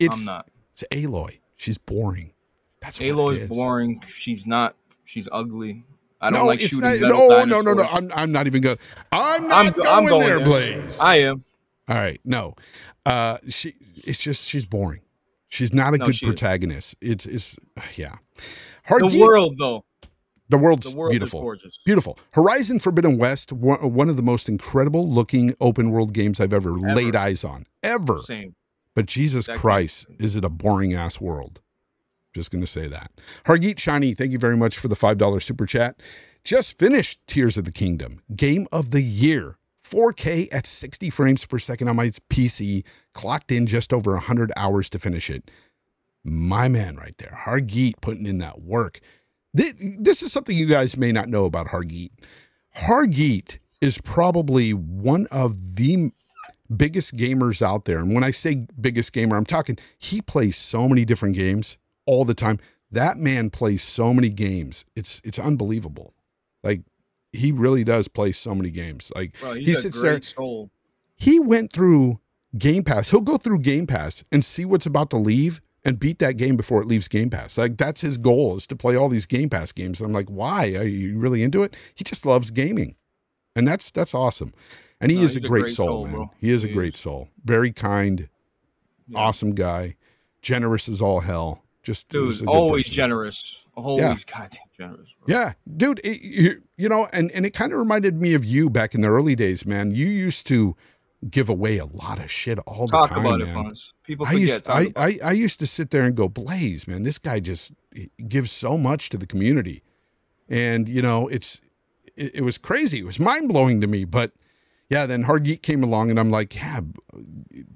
It's I'm not. it's Aloy. She's boring. That's what Aloy it is boring. She's not. She's ugly. I don't like it's shooting not. No, no, no, no. I'm I'm not even going. I'm not I'm- going, I'm going there, there. Blaze. I am. All right, no. Uh, she. It's just she's boring. She's not a No, good she is. protagonist. It's it's yeah. The world, though. The world's The world beautiful. Beautiful. Horizon Forbidden West, one, of the most incredible looking open world games I've ever, Ever. laid eyes on. Ever. Same. But Jesus That game- Christ, is it a boring ass world? Just going to say that. Hargeet Shani, thank you very much for the $5 super chat. Just finished Tears of the Kingdom, game of the year. 4K at 60 frames per second on my PC, clocked in just over 100 hours to finish it. My man right there. Hargeet putting in that work. Thi- This is something you guys may not know about Hargeet. Hargeet is probably one of the biggest gamers out there. And when I say biggest gamer, I'm talking he plays so many different games all the time. That man plays so many games. It's it's unbelievable. Like he really does play so many games. Like he sits there soul. he went through Game Pass. He'll go through Game Pass and see what's about to leave and beat that game before it leaves Game Pass. Like that's his goal is to play all these Game Pass games. And I'm like, why? Are you really into it? He just loves gaming. And that's that's awesome. And he No, is a great, great soul, soul, man. bro. He is a great is. soul. Very kind, Yeah. awesome guy, generous as all hell. Just Dude, always person. generous. Always goddamn generous. Bro. Yeah, dude, it, you, you know, and and it kind of reminded me of you back in the early days, man. You used to give away a lot of shit all Talk the time, Talk about it, man. Fonz. People I forget. used I, I I used to sit there and go, Blaze, man, this guy just gives so much to the community, and you know, it's it, it was crazy. It was mind blowing to me, but. Yeah, then Hargeet came along, and I'm like, yeah,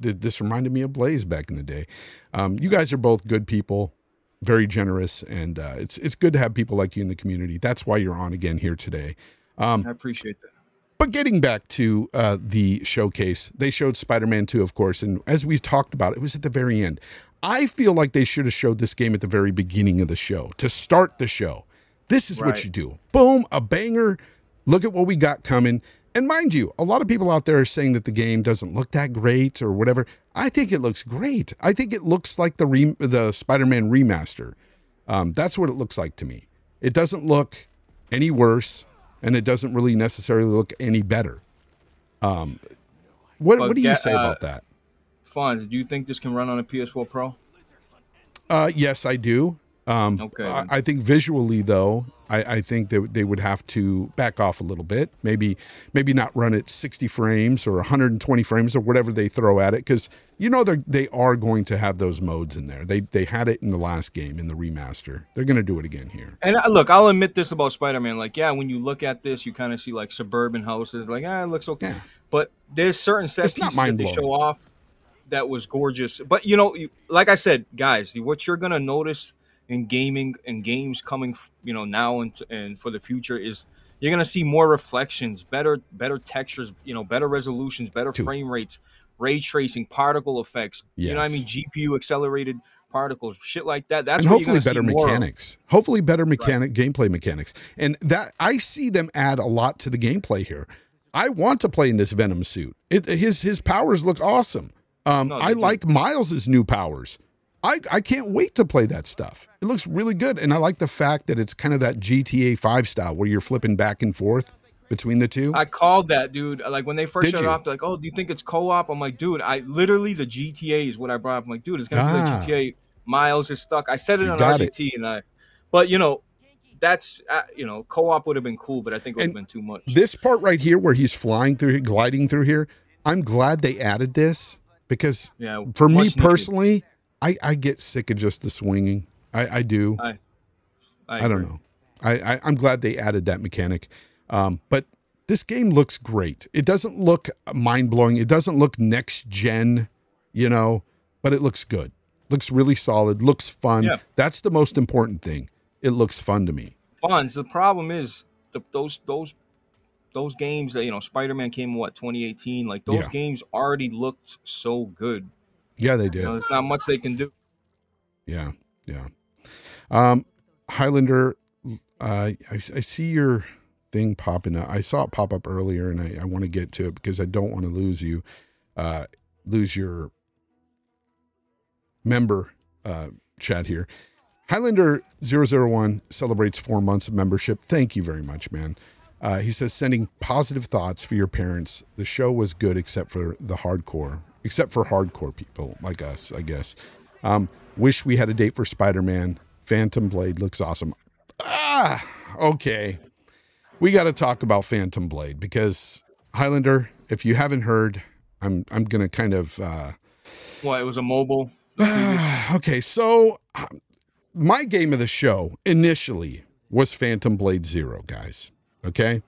th- this reminded me of Blaze back in the day. Um, you guys are both good people, very generous, and uh, it's it's good to have people like you in the community. That's why you're on again here today. Um, I appreciate that. But getting back to uh, the showcase, they showed Spider Man 2, of course. And as we talked about, it was at the very end. I feel like they should have showed this game at the very beginning of the show to start the show. This is what you do. Boom, a banger. Look at what we got coming. And mind you, a lot of people out there are saying that the game doesn't look that great or whatever. I think it looks great. I think it looks like the re- the Spider-Man remaster. Um, that's what it looks like to me. It doesn't look any worse, and it doesn't really necessarily look any better. Um, what what do you say uh, about that? Fonz, do you think this can run on a PS4 Pro? Uh, yes, I do. Um, Okay, I. I think visually, though, I, I think that they would have to back off a little bit. Maybe, maybe not run at 60 frames or 120 frames or whatever they throw at it, because you know they they are going to have those modes in there. They they had it in the last game in the remaster. They're going to do it again here. And uh, look, I'll admit this about Spider-Man. Like, yeah, when you look at this, you kind of see like suburban houses. Like, ah, it looks okay. Yeah. But there's certain set It's pieces that they show off that was gorgeous. But you know, you, like I said, guys, what you're gonna notice in gaming and games coming, you know, now and and for the future is you're gonna see more reflections, better better textures, you know, better resolutions, better Dude. frame rates, ray tracing, particle effects. You know what I mean? GPU accelerated particles, shit like that. That's and hopefully better more of. mechanics. Hopefully better mechanic gameplay mechanics. And that I see them add a lot to the gameplay here. I want to play in this Venom suit. It, his his powers look awesome. Um, No, I like Miles's new powers. I, I can't wait to play that stuff. It looks really good, and I like the fact that it's kind of that GTA Five style where you're flipping back and forth between the two. I called that dude. Like when they first Did showed you? off, they're like, "Oh, do you think it's co-op?" I'm like, "Dude, I literally the GTA is what I brought up." I'm like, "Dude, it's gonna be Ah. like GTA." Miles is stuck. I said it You on got it. And I, but you know, that's uh, you know, co-op would have been cool, but I think it would have been too much. this part right here where he's flying through, gliding through here, I'm glad they added this because yeah, for me personally needed. I, I get sick of just the swinging. I, I do. I, I, don't know. I, I I'm glad they added that mechanic. Um, but this game looks great. It doesn't look mind blowing. It doesn't look next gen, you know, but it looks good. Looks really solid. Looks fun. Yeah. That's the most important thing. It looks fun to me. Fonz, the problem is the, those those those games that you know, Spider-Man came in what 2018. Like those Yeah. games already looked so good. Yeah, they You did. know, there's not much they can do. Yeah, yeah. Um, Highlander, uh, I, I see your thing popping up. I saw it pop up earlier, and I, I want to get to it because I don't want to lose you, uh, lose your member uh, chat here. Highlander 001 celebrates four months of membership. Thank you very much, man. Uh, he says, sending positive thoughts for your parents. The show was good except for the hardcore, except for hardcore people like us, I guess. Um, wish we had a date for Spider Man. Phantom Blade looks awesome. Ah, okay. We got to talk about Phantom Blade because Highlander, if you haven't heard, I'm I'm gonna kind of uh, What it was a mobile. okay. So um, my game of the show initially was Phantom Blade Zero, guys. Okay,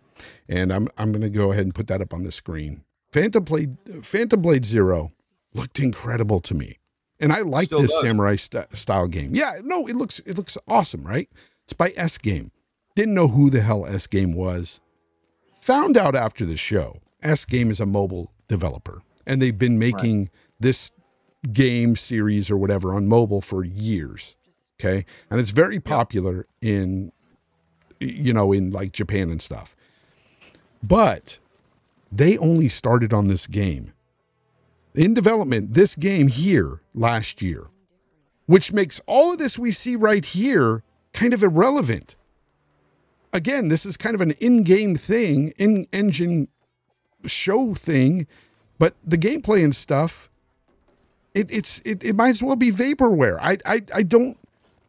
and I'm I'm gonna go ahead and put that up on the screen. Phantom Blade Phantom Blade Zero looked incredible to me. And I like Still this does. samurai st- style game. Yeah, no, it looks it looks awesome, right? It's by S Game. Didn't know who the hell S Game was. Found out after the show. S Game is a mobile developer, and they've been making this game series or whatever on mobile for years. Okay, and it's very popular in, you know, in like Japan and stuff. But they only started on this game in development this game here last year, which makes all of this we see right here kind of irrelevant. Again, this is kind of an in game thing, in engine show thing, but the gameplay and stuff, it, it's it, it might as well be vaporware. I, I I don't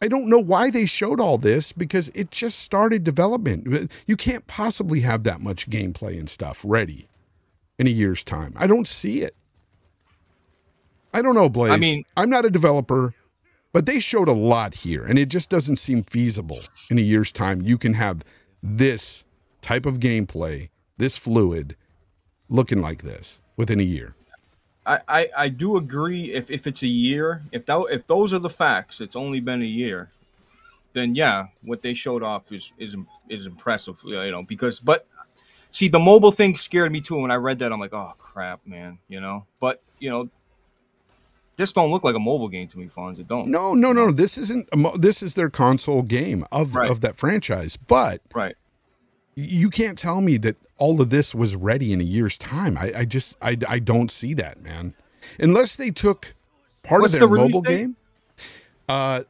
I don't know why they showed all this because it just started development. You can't possibly have that much gameplay and stuff ready in a year's time. I don't see it. I don't know, Blaze. I mean- I'm not a developer, but they showed a lot here, and it just doesn't seem feasible in a year's time. You can have this type of gameplay, this fluid, looking like this within a year. I, I, I do agree if, if it's a year, if that if those are the facts, it's only been a year, then yeah, what they showed off is is is impressive, you know, because but see the mobile thing scared me too when I read that I'm like, oh crap, man, you know. But you know, this don't look like a mobile game to me, Fonz. It don't. No, no, no. This isn't. A mo- this is their console game of Right. of that franchise, but Right. You can't tell me that all of this was ready in a year's time. I, I just I, I don't see that, man. Unless they took part What's of their the mobile date? game. Uh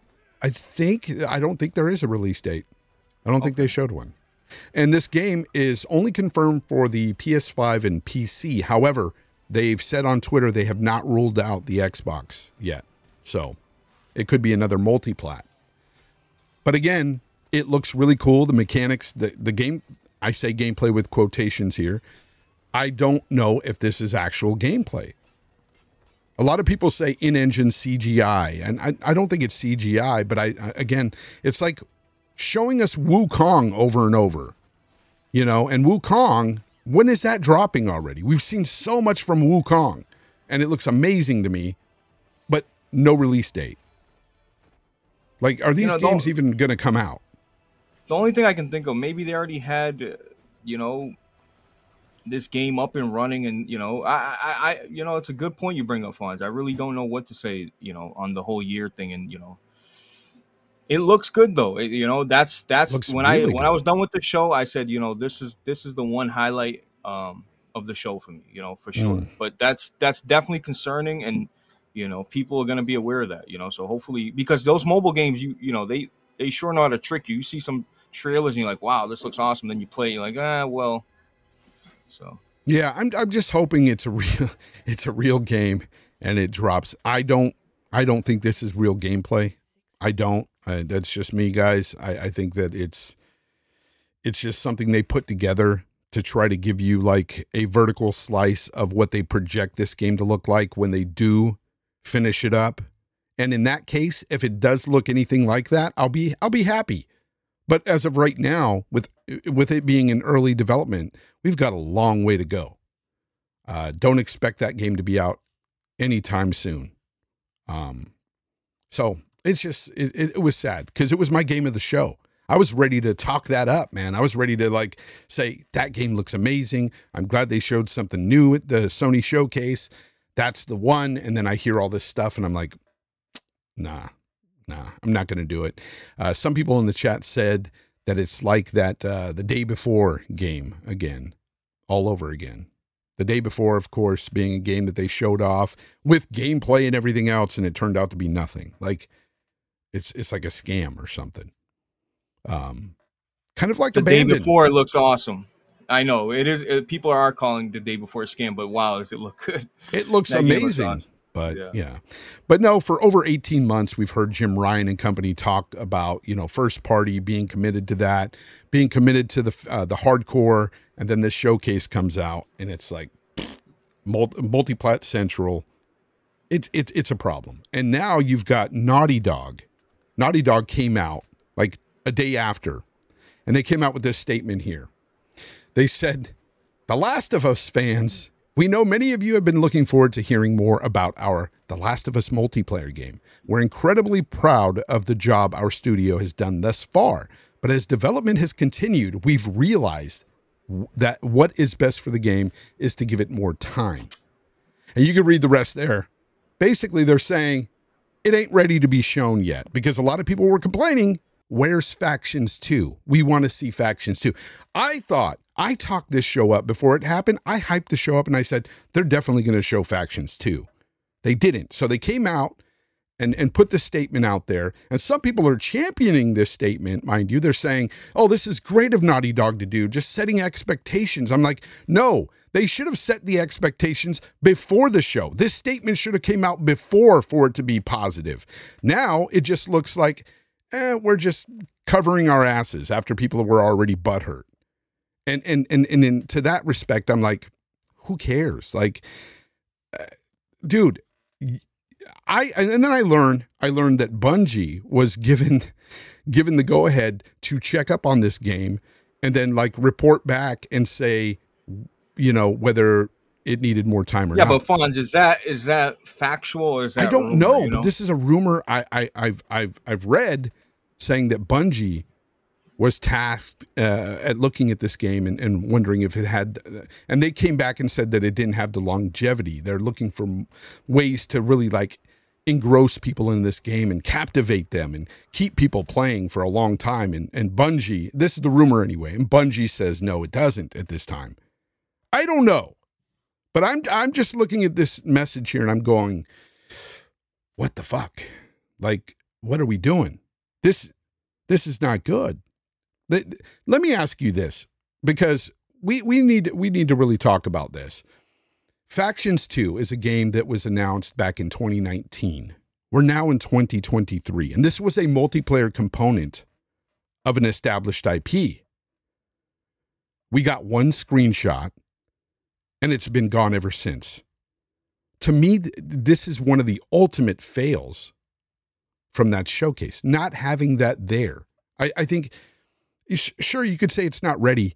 I think I don't think there is a release date. I don't think they showed one. And this game is only confirmed for the PS5 and PC. However, they've said on Twitter they have not ruled out the Xbox yet. So it could be another multi-plat. But again, it looks really cool. The mechanics, the, the game, I say gameplay with quotations here. I don't know if this is actual gameplay. A lot of people say in engine CGI, and I, I don't think it's CGI, but I, I- again, it's like showing us Wukong over and over, you know, and Wukong, when is that dropping already? We've seen so much from Wukong, and it looks amazing to me, but no release date. Like, are these know, games even going to come out? The only thing I can think of, maybe they already had, uh, you know, this game up and running, and you know, I, I, I, you know, it's a good point you bring up, Fonz. I really don't know what to say, you know, on the whole year thing, and you know, it looks good though. It- you know, that's that's Looks when I really when I was done with the show, I said, you know, this is this is the one highlight um of the show for me, you know, for sure. Mm. But that's that's definitely concerning, and you know, people are gonna be aware of that, you know. So hopefully, because those mobile games, you you know, they they sure know how to trick you. You see some trailers and you're like, wow, this looks awesome. Then you play, you're like, ah, well. So Yeah, I'm I'm just hoping it's a real it's a real game and it drops. I don't I don't think this is real gameplay. I don't. Uh, that's just me, guys. I, I think that it's it's just something they put together to try to give you like a vertical slice of what they project this game to look like when they do finish it up. And in that case, if it does look anything like that, I'll be I'll be happy. But as of right now, with with it being in early development, we've got a long way to go. Uh, don't expect that game to be out anytime soon. Um, so it's just it, it, it was sad because it was my game of the show. I was ready to talk that up, man. I was ready to like say that game looks amazing. I'm glad they showed something new at the Sony showcase. That's the one. And then I hear all this stuff and I'm like, nah, nah, I'm not going to do it. Uh, some people in the chat said that it's like that uh, the day before game again, all over again. The day before, of course, being a game that they showed off with gameplay and everything else, and it turned out to be nothing. Like it's it's like a scam or something. Um, kind of like the day before it looks awesome. I know it is. It, people are calling the day before a scam, but wow, does it look good? It looks That game looks amazing. awesome. But yeah. Yeah. But no, for over 18 months, we've heard Jim Ryan and company talk about, you know, first party being committed to that, being committed to the uh, the hardcore. And then this showcase comes out and it's like multi, multi-plat central. It's, it's, it's a problem. And now you've got Naughty Dog. Naughty Dog came out like a day after and they came out with this statement here. They said, The Last of Us fans We know many of you have been looking forward to hearing more about our The Last of Us multiplayer game. We're incredibly proud of the job our studio has done thus far, but as development has continued, we've realized that what is best for the game is to give it more time. And you can read the rest there. Basically, they're saying it ain't ready to be shown yet because a lot of people were complaining where's factions 2 we want to see factions 2 i thought i talked this show up before it happened i hyped the show up and i said they're definitely going to show factions 2. they didn't so they came out and, and put this statement out there and some people are championing this statement mind you they're saying oh this is great of naughty dog to do just setting expectations i'm like no they should have set the expectations before the show. This statement should have came out before for it to be positive. Now it just looks like eh, we're just covering our asses after people were already butthurt. And and and and in, to that respect, I'm like, who cares? Like, uh, dude, I and then I learned I learned that Bungie was given given the go ahead to check up on this game and then like report back and say you know whether it needed more time or yeah, not. but Fonz, is that is that factual or is that I don't rumor, know, you but this is a rumor I, I I've I've I've read saying that Bungie was tasked uh, at looking at this game and, and wondering if it had, and they came back and said that it didn't have the longevity. They're looking for ways to really like engross people in this game and captivate them and keep people playing for a long time. And and Bungie, this is the rumor anyway, and Bungie says no, it doesn't at this time. I don't know. But I'm I'm just looking at this message here and I'm going, what the fuck? Like, what are we doing? This this is not good. Let, me ask you this, because we we need we need to really talk about this. Factions 2 is a game that was announced back in 2019. We're now in 2023, and this was a multiplayer component of an established IP. We got one screenshot and it's been gone ever since. To me, this is one of the ultimate fails from that showcase, not having that there. I, I think, sure, you could say it's not ready,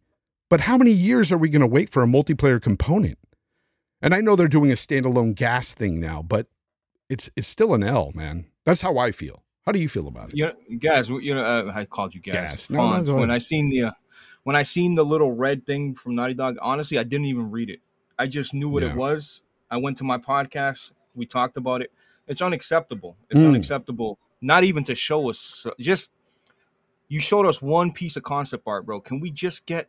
but how many years are we going to wait for a multiplayer component? And I know they're doing a standalone GaaS thing now, but it's it's still an L, man. That's how I feel. How do you feel about it? You know, guys, you know, uh, I called you guys. Gas. No, no, when I seen the uh, when I seen the little red thing from Naughty Dog, honestly, I didn't even read it. I just knew what Yeah. it was. I went to my podcast. We talked about it. It's unacceptable. It's Mm. unacceptable. Not even to show us. Just you showed us one piece of concept art, bro. Can we just get?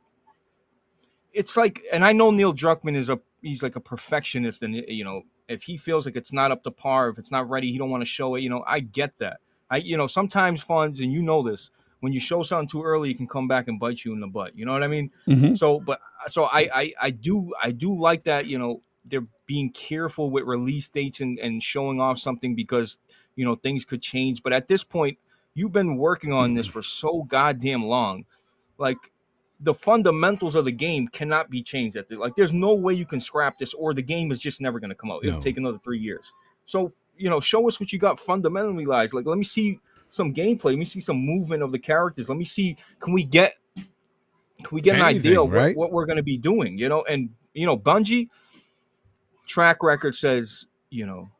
It's like, and I know Neil Druckmann is a he's like a perfectionist, and you know, if he feels like it's not up to par, if it's not ready, he don't want to show it. You know, I get that. I you know sometimes Fonz, and you know this. When you show something too early, it can come back and bite you in the butt. You know what I mean? Mhm. so but so I, I i do i do like that you know they're being careful with release dates and and showing off something because you know things could change but at this point you've been working on this mm-hmm. for so goddamn long. Like the fundamentals of the game cannot be changed at the like there's no way you can scrap this or the game is just never going to come out. It'll No. take another three years. So you know show us what you got fundamentally guys like let me see some gameplay. Let me see some movement of the characters. Let me see can we get can we get an idea of what, right? what we're going to be doing you know? And you know bungie track record says you know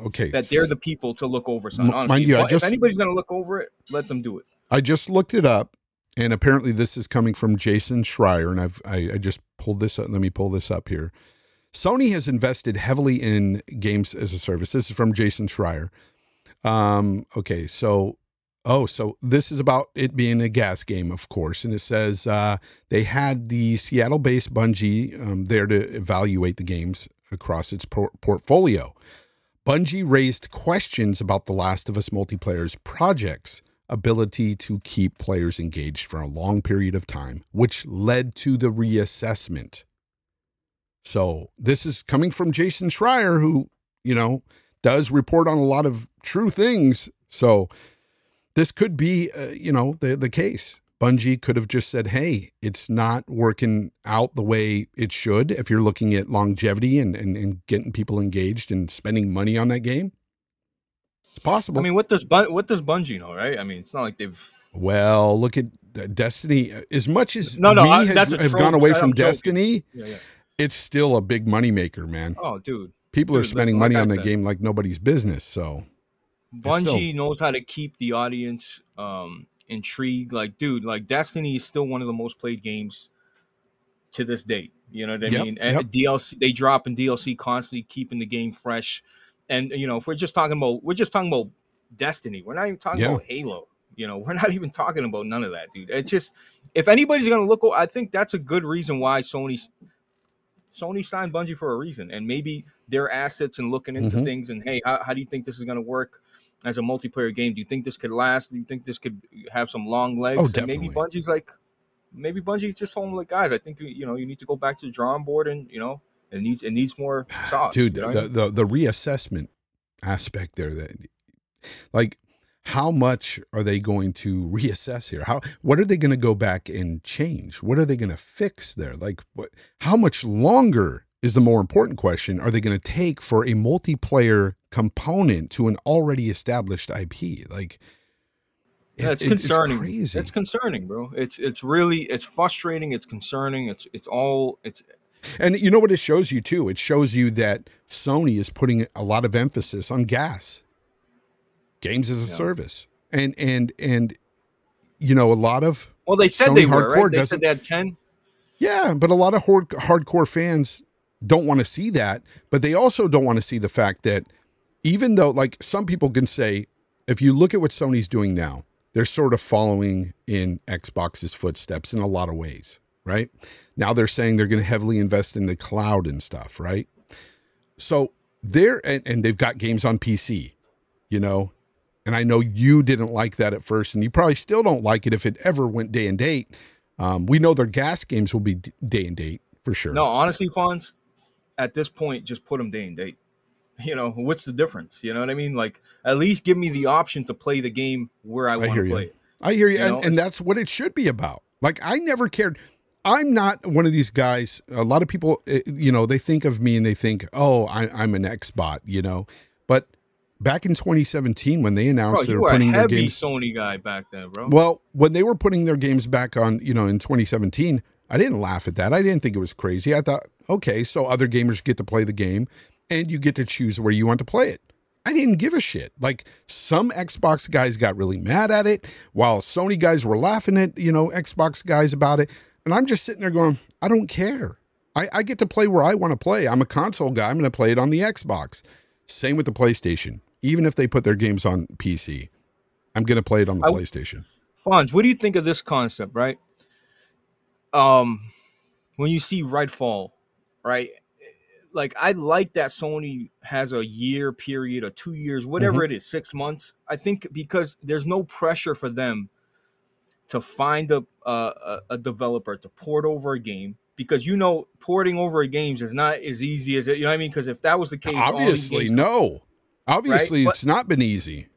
Okay. that they're the people to look over something honestly mind you, if, just- anybody's going to look over it let them do it I just looked it up, and apparently this is coming from Jason Schreier, and I've I, I just pulled this up. Let me pull this up here. Sony has invested heavily in games as a service. This is from Jason Schreier. Um, okay, so oh, so this is about it being a GaaS game, of course, and it says uh, they had the Seattle-based Bungie um, there to evaluate the games across its por- portfolio. Bungie raised questions about The Last of Us multiplayer's projects ability to keep players engaged for a long period of time, which led to the reassessment. So this is coming from Jason Schreier, who, you know, does report on a lot of true things. So this could be, uh, you know, the, the case. Bungie could have just said, hey, it's not working out the way it should if you're looking at longevity and, and, and getting people engaged and spending money on that game. It's possible. i mean what does Bun- what does bungie know right i mean it's not like they've Well, look at Destiny. As much as No, no, we I- have, have gone away from. Destiny, yeah, yeah. it's still a big moneymaker, man. Oh, dude. People are spending money like on the game like nobody's business. So It's still- Bungie knows how to keep the audience um intrigued. Like, dude, like Destiny is still one of the most played games to this date. You know what I Yep, mean? And yep. DLC they drop in DLC constantly keeping the game fresh. And you know, if we're just talking about we're just talking about Destiny. We're not even talking Yeah. about Halo. You know, we're not even talking about none of that, dude. It's just if anybody's gonna look, I think that's a good reason why Sony Sony signed Bungie for a reason, and maybe their assets and looking into Mhm. things. And hey, how, how do you think this is gonna work as a multiplayer game? Do you think this could last? Do you think this could have some long legs? Oh, And maybe definitely. Bungie's like, maybe Bungie's just home like guys. I think you- you know you need to go back to the drawing board, and you know it needs it needs more sauce, dude you know what I the, mean? the the reassessment aspect there that like how much are they going to reassess here how what are they going to go back and change what are they going to fix there like what how much longer is the more important question are they going to take for a multiplayer component to an already established ip like Yeah, it's it- concerning. crazy It's concerning, bro. It's it's really it's frustrating. It's concerning. It's it's all it's And you know what it shows you too? It shows you that Sony is putting a lot of emphasis on GaaS. Games as a Yeah. service. And and and you know, a lot of well. They said Sony they were hardcore right. They said they had ten. yeah, but a lot of hard, hardcore fans don't want to see that, but they also don't want to see the fact that even though like some people can say if you look at what Sony's doing now, they're sort of following in Xbox's footsteps in a lot of ways, right? Now they're saying they're going to heavily invest in the cloud and stuff, right? So they're and, and they've got games on PC, you know. And I know you didn't like that at first, and you probably still don't like it if it ever went day and date. Um, we know their GaaS games will be day and date for sure. No, honestly, Fonz, at this point, just put them day and date. You know, what's the difference? You know what I mean? Like, at least give me the option to play the game where I I want to play it. I hear you, You and, and that's what it should be about. Like I never cared. I'm not one of these guys. A lot of people, eh, you know, they think of me and they think, "Oh, I, I'm an Xbot," you know. But back in 2017, when they Bro, announced they were putting their games, Sony guy back then, bro. well, when they were putting their games back on, you know, in 2017, I didn't laugh at that. I didn't think it was crazy. I thought, okay, so other gamers get to play the game, and you get to choose where you want to play it. I didn't give a shit. Like some Xbox guys got really mad at it, while Sony guys were laughing at, you know, Xbox guys about it. And I'm just sitting there going, I don't care. I, I get to play where I want to play. I'm a console guy. I'm going to play it on the Xbox. Same with the PlayStation. Even if they put their games on PC, I'm going to play it on the I- PlayStation. Fonz, what do you think of this concept, right? Um, when you see Redfall, right? Like I like that Sony has a year period or two years, whatever Mm-hmm. it is, six months. I think because there's no pressure for them to find a a, a developer to port over a game because you know porting over a games is not as easy as it. You know what I mean? Because if that was the case, Obviously, no. Obviously, But- it's not been easy.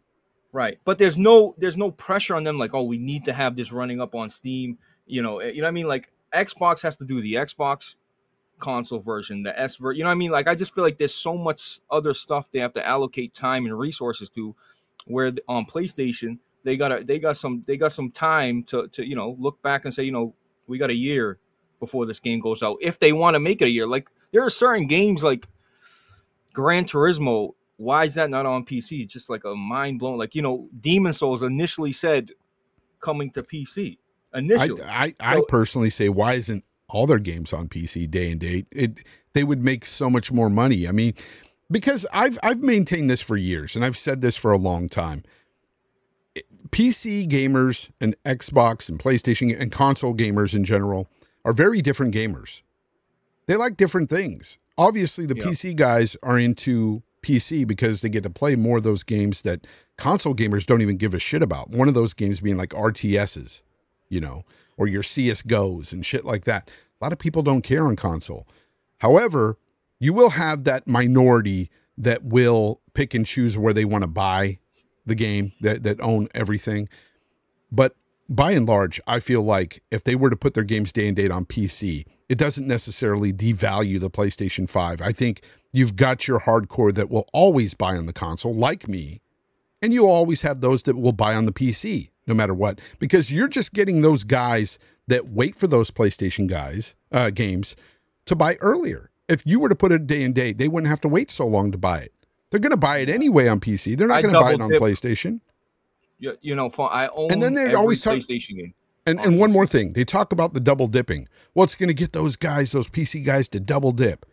Right. But there's no there's no pressure on them like, oh, we need to have this running up on Steam. You know, eh, you know what I mean? Like Xbox has to do the Xbox console version, the S version. You know what I mean? Like I just feel like there's so much other stuff they have to allocate time and resources to where on PlayStation they got to they got some they got some time to to you know look back and say, you know, we got a year before this game goes out if they want to make it a year. Like there are certain games like Gran Turismo. Why is that not on PC? It's just like a mind blown. Like you know, Demon's Souls initially said coming to PC initially. I, I So- personally say, why isn't all their games on PC day and date? It they would make so much more money. I mean, because I've I've maintained this for years, and I've said this for a long time. PC gamers and Xbox and PlayStation and console gamers in general are very different gamers. They like different things. Obviously, the Yeah. PC guys are into PC because they get to play more of those games that console gamers don't even give a shit about. One of those games being like RTSs, you know, or your CSGOs and shit like that. A lot of people don't care on console. However, you will have that minority that will pick and choose where they want to buy the game that, that own everything. But by and large, I feel like if they were to put their games day and date on PC, it doesn't necessarily devalue the PlayStation 5. I think you've got your hardcore that will always buy on the console, like me, and you always have those that will buy on the PC no matter what, because you're just getting those guys that wait for those PlayStation guys uh, games to buy earlier. If you were to put a day and date, they wouldn't have to wait so long to buy it. They're going to buy it anyway on PC. They're not going to buy it on dip. PlayStation. You, you know, for, I own And then they always talk- PlayStation game. And on and one more thing, they talk about the double dipping. What's going to get those guys, those PC guys, to double dip?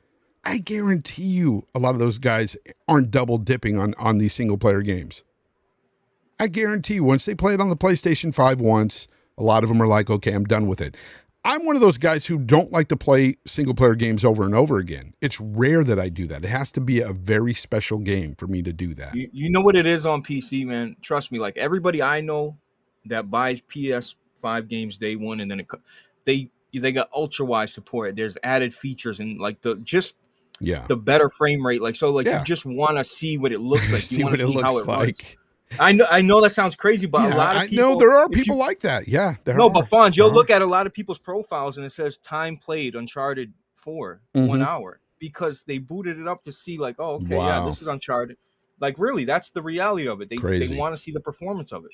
I guarantee you, a lot of those guys aren't double dipping on on these single player games. I guarantee once they play it on the PlayStation Five once, a lot of them are like, okay, I'm done with it. I'm one of those guys who don't like to play single player games over and over again. It's rare that I do that. It has to be a very special game for me to do that. You, you know what it is on PC, man. Trust me. Like everybody I know that buys PS5 games day one, and then it, they they got ultra wide support. There's added features and like the just Yeah. the better frame rate. Like so, like Yeah. you just want to see what it looks like. see you want what to see how looks it like. I know I know that sounds crazy, but Yeah, a lot of I know there are if you- people like that. Yeah. There no, are. but Fonz, you'll There look at a lot of people's profiles and it says time played Uncharted 4, one Mhm. hour, because they booted it up to see, like, oh, okay, Wow. yeah, this is Uncharted. Like, really, that's the reality of it. They, Crazy. they want to see the performance of it.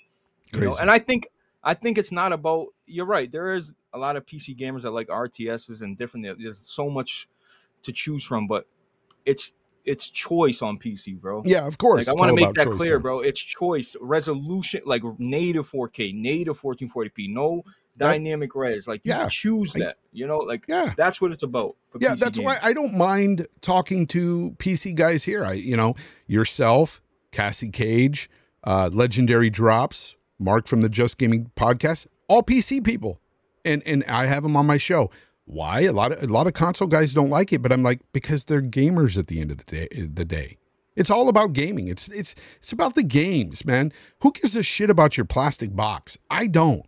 You know? And I think I think it's not about you're right. There is a lot of PC gamers that like RTSs and different there's so much to choose from, but it's it's choice on PC, bro. Yeah, of course. Like I want to make that choice clear, bro. It's choice, resolution, like native 4K, native 1440p, no That- dynamic res. Like you Yeah, choose I- that. You know, like Yeah. that's what it's about. For Yeah, PC that's why. I don't mind talking to PC guys here. I, you know, yourself, Cassie Cage, uh, Legendary Drops, Mark from the Just Gaming podcast, all PC people, and and I have them on my show. Why? A lot of a lot of console guys don't like it, but I'm like because they're gamers at the end of the day. Eh, the day. It's all about gaming. It's it's it's about the games, man. Who gives a shit about your plastic box? I don't.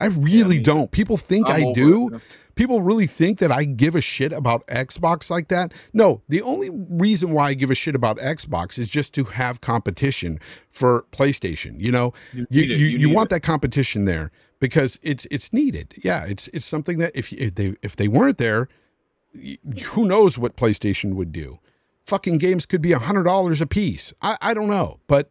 I really me don't. People think I'm I do it. people really think that I give a shit about Xbox like that. No, the only reason why I give a shit about Xbox is just to have competition for PlayStation. You know, You you you, you, You want it. that competition there because it's it's needed. Yeah, it's it's something that if if they if they weren't there, who knows what PlayStation would do? Fucking games could be a hundred dollars a piece. I I don't know, but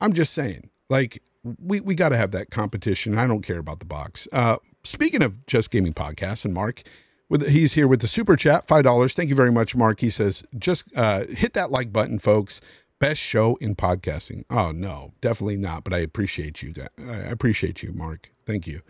I'm just saying, like we we got to have that competition. I don't care about the box. Uh, speaking of just gaming podcasts, and Mark, with he's here with the super chat, five dollars. Thank you very much, Mark. He says, just uh, hit that like button, folks. Best show in podcasting. Oh no, definitely not. But I appreciate you. guys. I appreciate you, Mark. Thank you.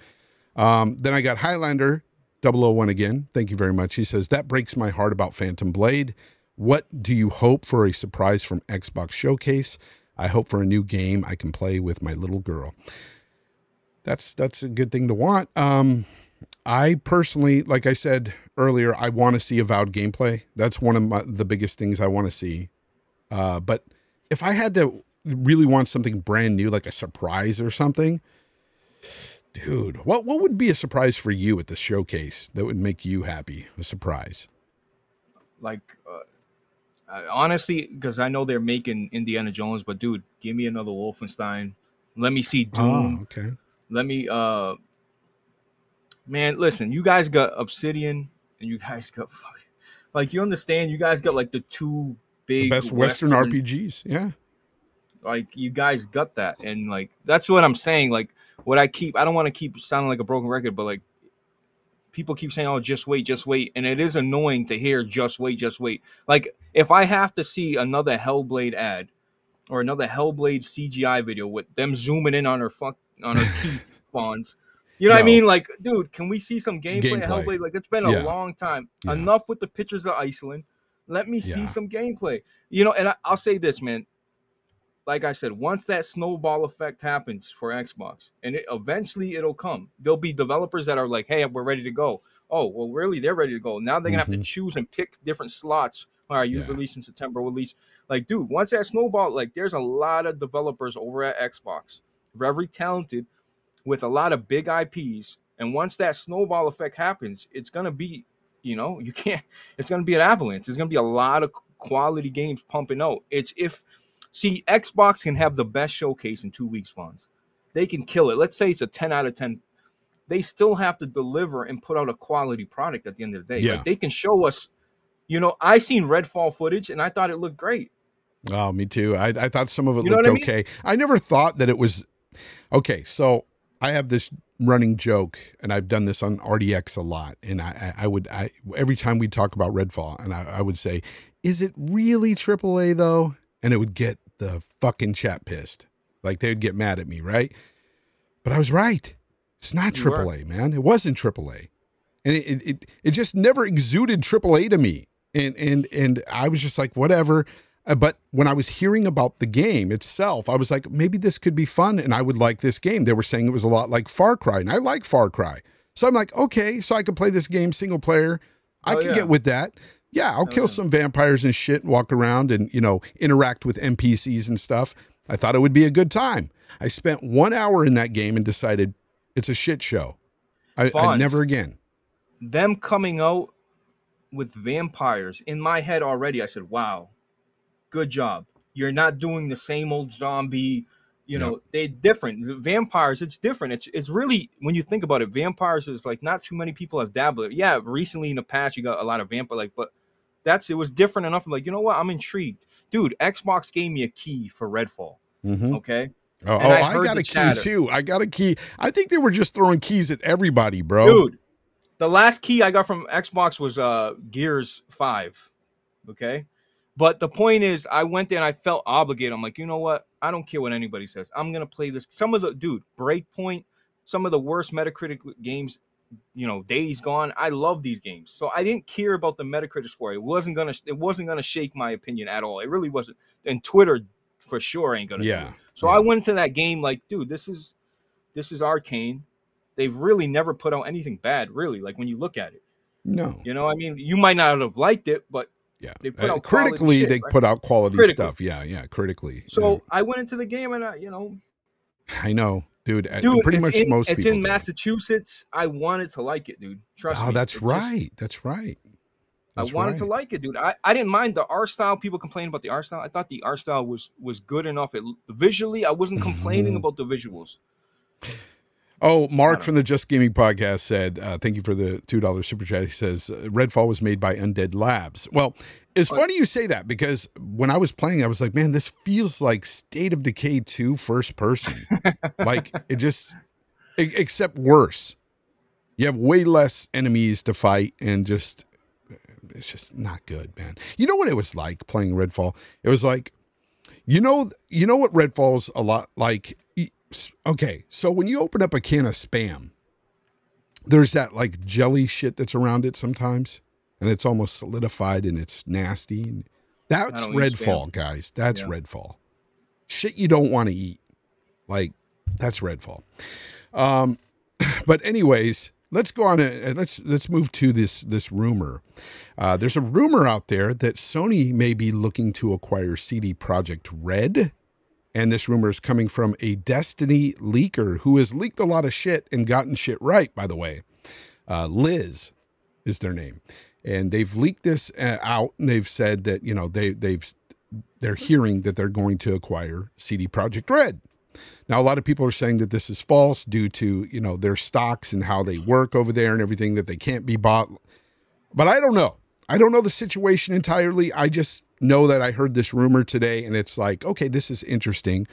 Um, then I got Highlander 001 again. Thank you very much. He says that breaks my heart about Phantom Blade. What do you hope for a surprise from Xbox Showcase? I hope for a new game I can play with my little girl. That's that's a good thing to want. Um, I personally, like I said earlier, I want to see avowed gameplay. That's one of my, the biggest things I want to see. Uh, but if I had to really want something brand new, like a surprise or something, dude, what what would be a surprise for you at the showcase that would make you happy? A surprise. like uh, honestly, because I know they're making Indiana Jones, but dude, give me another Wolfenstein. Let me see Doom. Oh, okay. Let me uh man, listen, you guys got Obsidian and you guys got like you understand, you guys got like the two The best Western, RPGs. Yeah. like you guys got that and like that's what i'm saying like what i keep i don't want to keep sounding like a broken record but like people keep saying oh just wait just wait and it is annoying to hear just wait just wait like if i have to see another hellblade ad or another hellblade cgi video with them zooming in on her fuck on her teeth Fonz you know what i mean like dude can we see some gameplay, Gameplay. hellblade like it's been a long time Yeah. enough with the pictures of iceland let me see Yeah. some gameplay you know and I, i'll say this man like I said, once that snowball effect happens for Xbox, and it, eventually it'll come, there'll be developers that are like, "Hey, we're ready to go." Oh, well, really? They're ready to go. Now they're gonna have to mm-hmm. choose and pick different slots. All right, you Yeah. release in September, release. Like, dude, once that snowball, like, there's a lot of developers over at Xbox, very talented, with a lot of big IPs. And once that snowball effect happens, it's gonna be, you know, you can't. It's gonna be an avalanche. It's gonna be a lot of quality games pumping out. It's if See, Xbox can have the best showcase in two weeks, Fonz. They can kill it. Let's say it's a 10 out of 10. They still have to deliver and put out a quality product at the end of the day. Yeah. Like they can show us, you know, I seen Redfall footage and I thought it looked great. Oh, me too. I, I thought some of it You looked I mean? okay. I never thought that it was okay. So I have this running joke, and I've done this on RDX a lot. And I, I, I would, I every time we talk about Redfall, and I, I would say, "Is it really AAA though?" And it would get the fucking chat pissed, like they'd get mad at me, right? But I was right. It's not You. AAA, man. It wasn't AAA, and it, it it it just never exuded AAA to me. And and and I was just like, whatever. Uh, But when I was hearing about the game itself, I was like, maybe this could be fun and I would like this game. They were saying it was a lot like Far Cry, and I like Far Cry. So I'm like, okay, so I could play this game single player. I Oh, could yeah. get with that. Yeah, I'll kill yeah. some vampires and shit and walk around and, you know, interact with NPCs and stuff. I thought it would be a good time. I spent one hour in that game and decided it's a shit show. I, I never again. them coming out with vampires in my head already i said wow good job you're not doing the same old zombie you know they're different vampires it's different it's it's really when you think about it vampires is like not too many people have dabbled yeah recently in the past you got a lot of vampire like but that's it was different enough i'm like you know what i'm intrigued dude xbox gave me a key for redfall Mhm. okay Oh, oh, I I, got a key chatter. too. I got a key. I think they were just throwing keys at everybody, bro. dude the last key i got from xbox was uh gears 5 okay but the point is i went there and i felt obligated i'm like you know what i don't care what anybody says i'm gonna play this some of the dude breakpoint some of the worst metacritic games you know days gone i love these games so i didn't care about the metacritic score it wasn't gonna it wasn't gonna shake my opinion at all it really wasn't and twitter for sure ain't gonna. Yeah. So yeah. I went into that game like, dude, this is this is Arkane. They've really never put out anything bad, really. Like when you look at it, No. you know, I mean, you might not have liked it, but Yeah. They put Uh, out quality critically, shit, they right? put out quality Critically. stuff. Yeah. Yeah. Critically. so Yeah. I went into the game and I, you know, I know, dude. dude, pretty it's much in, most it's in do. Massachusetts. I wanted to like it, dude. Trust Oh, me. Oh, that's It's just- right. That's right. I That's wanted to like it, dude. I, I didn't mind the art style. People complain about the art style. I thought the art style was was good enough. It visually, I wasn't complaining Mhm. about the visuals. Oh, Mark from the Just Gaming podcast said, uh, "Thank you for the two dollars super chat." He says, uh, "Redfall was made by Undead Labs." Well, it's funny you say that because when I was playing, I was like, "Man, this feels like State of Decay 2 first person." like it just, except worse. You have way less enemies to fight, and just it's just not good, man. You know what it was like playing Redfall? It was like, you know, you know what Redfall's a lot like. Okay, so when you open up a can of spam, there's that like jelly shit that's around it sometimes, and it's almost solidified and it's nasty. And that's Redfall, guys. That's Yeah. Redfall. Shit you don't want to eat. Like that's Redfall. Um, but anyways, let's go on. A, let's let's move to this this rumor. Uh, there's a rumor out there that Sony may be looking to acquire CD Projekt Red, and this rumor is coming from a Destiny leaker who has leaked a lot of shit and gotten shit right. By the way, uh, Liz is their name, and they've leaked this uh, out, and they've said that you know they they've they're hearing that they're going to acquire CD Projekt Red. Now, a lot of people are saying that this is false due to you know their stocks and how they work over there and everything that they can't be bought. But I don't know. I don't know the situation entirely. I just know that I heard this rumor today, and it's like, okay, this is interesting.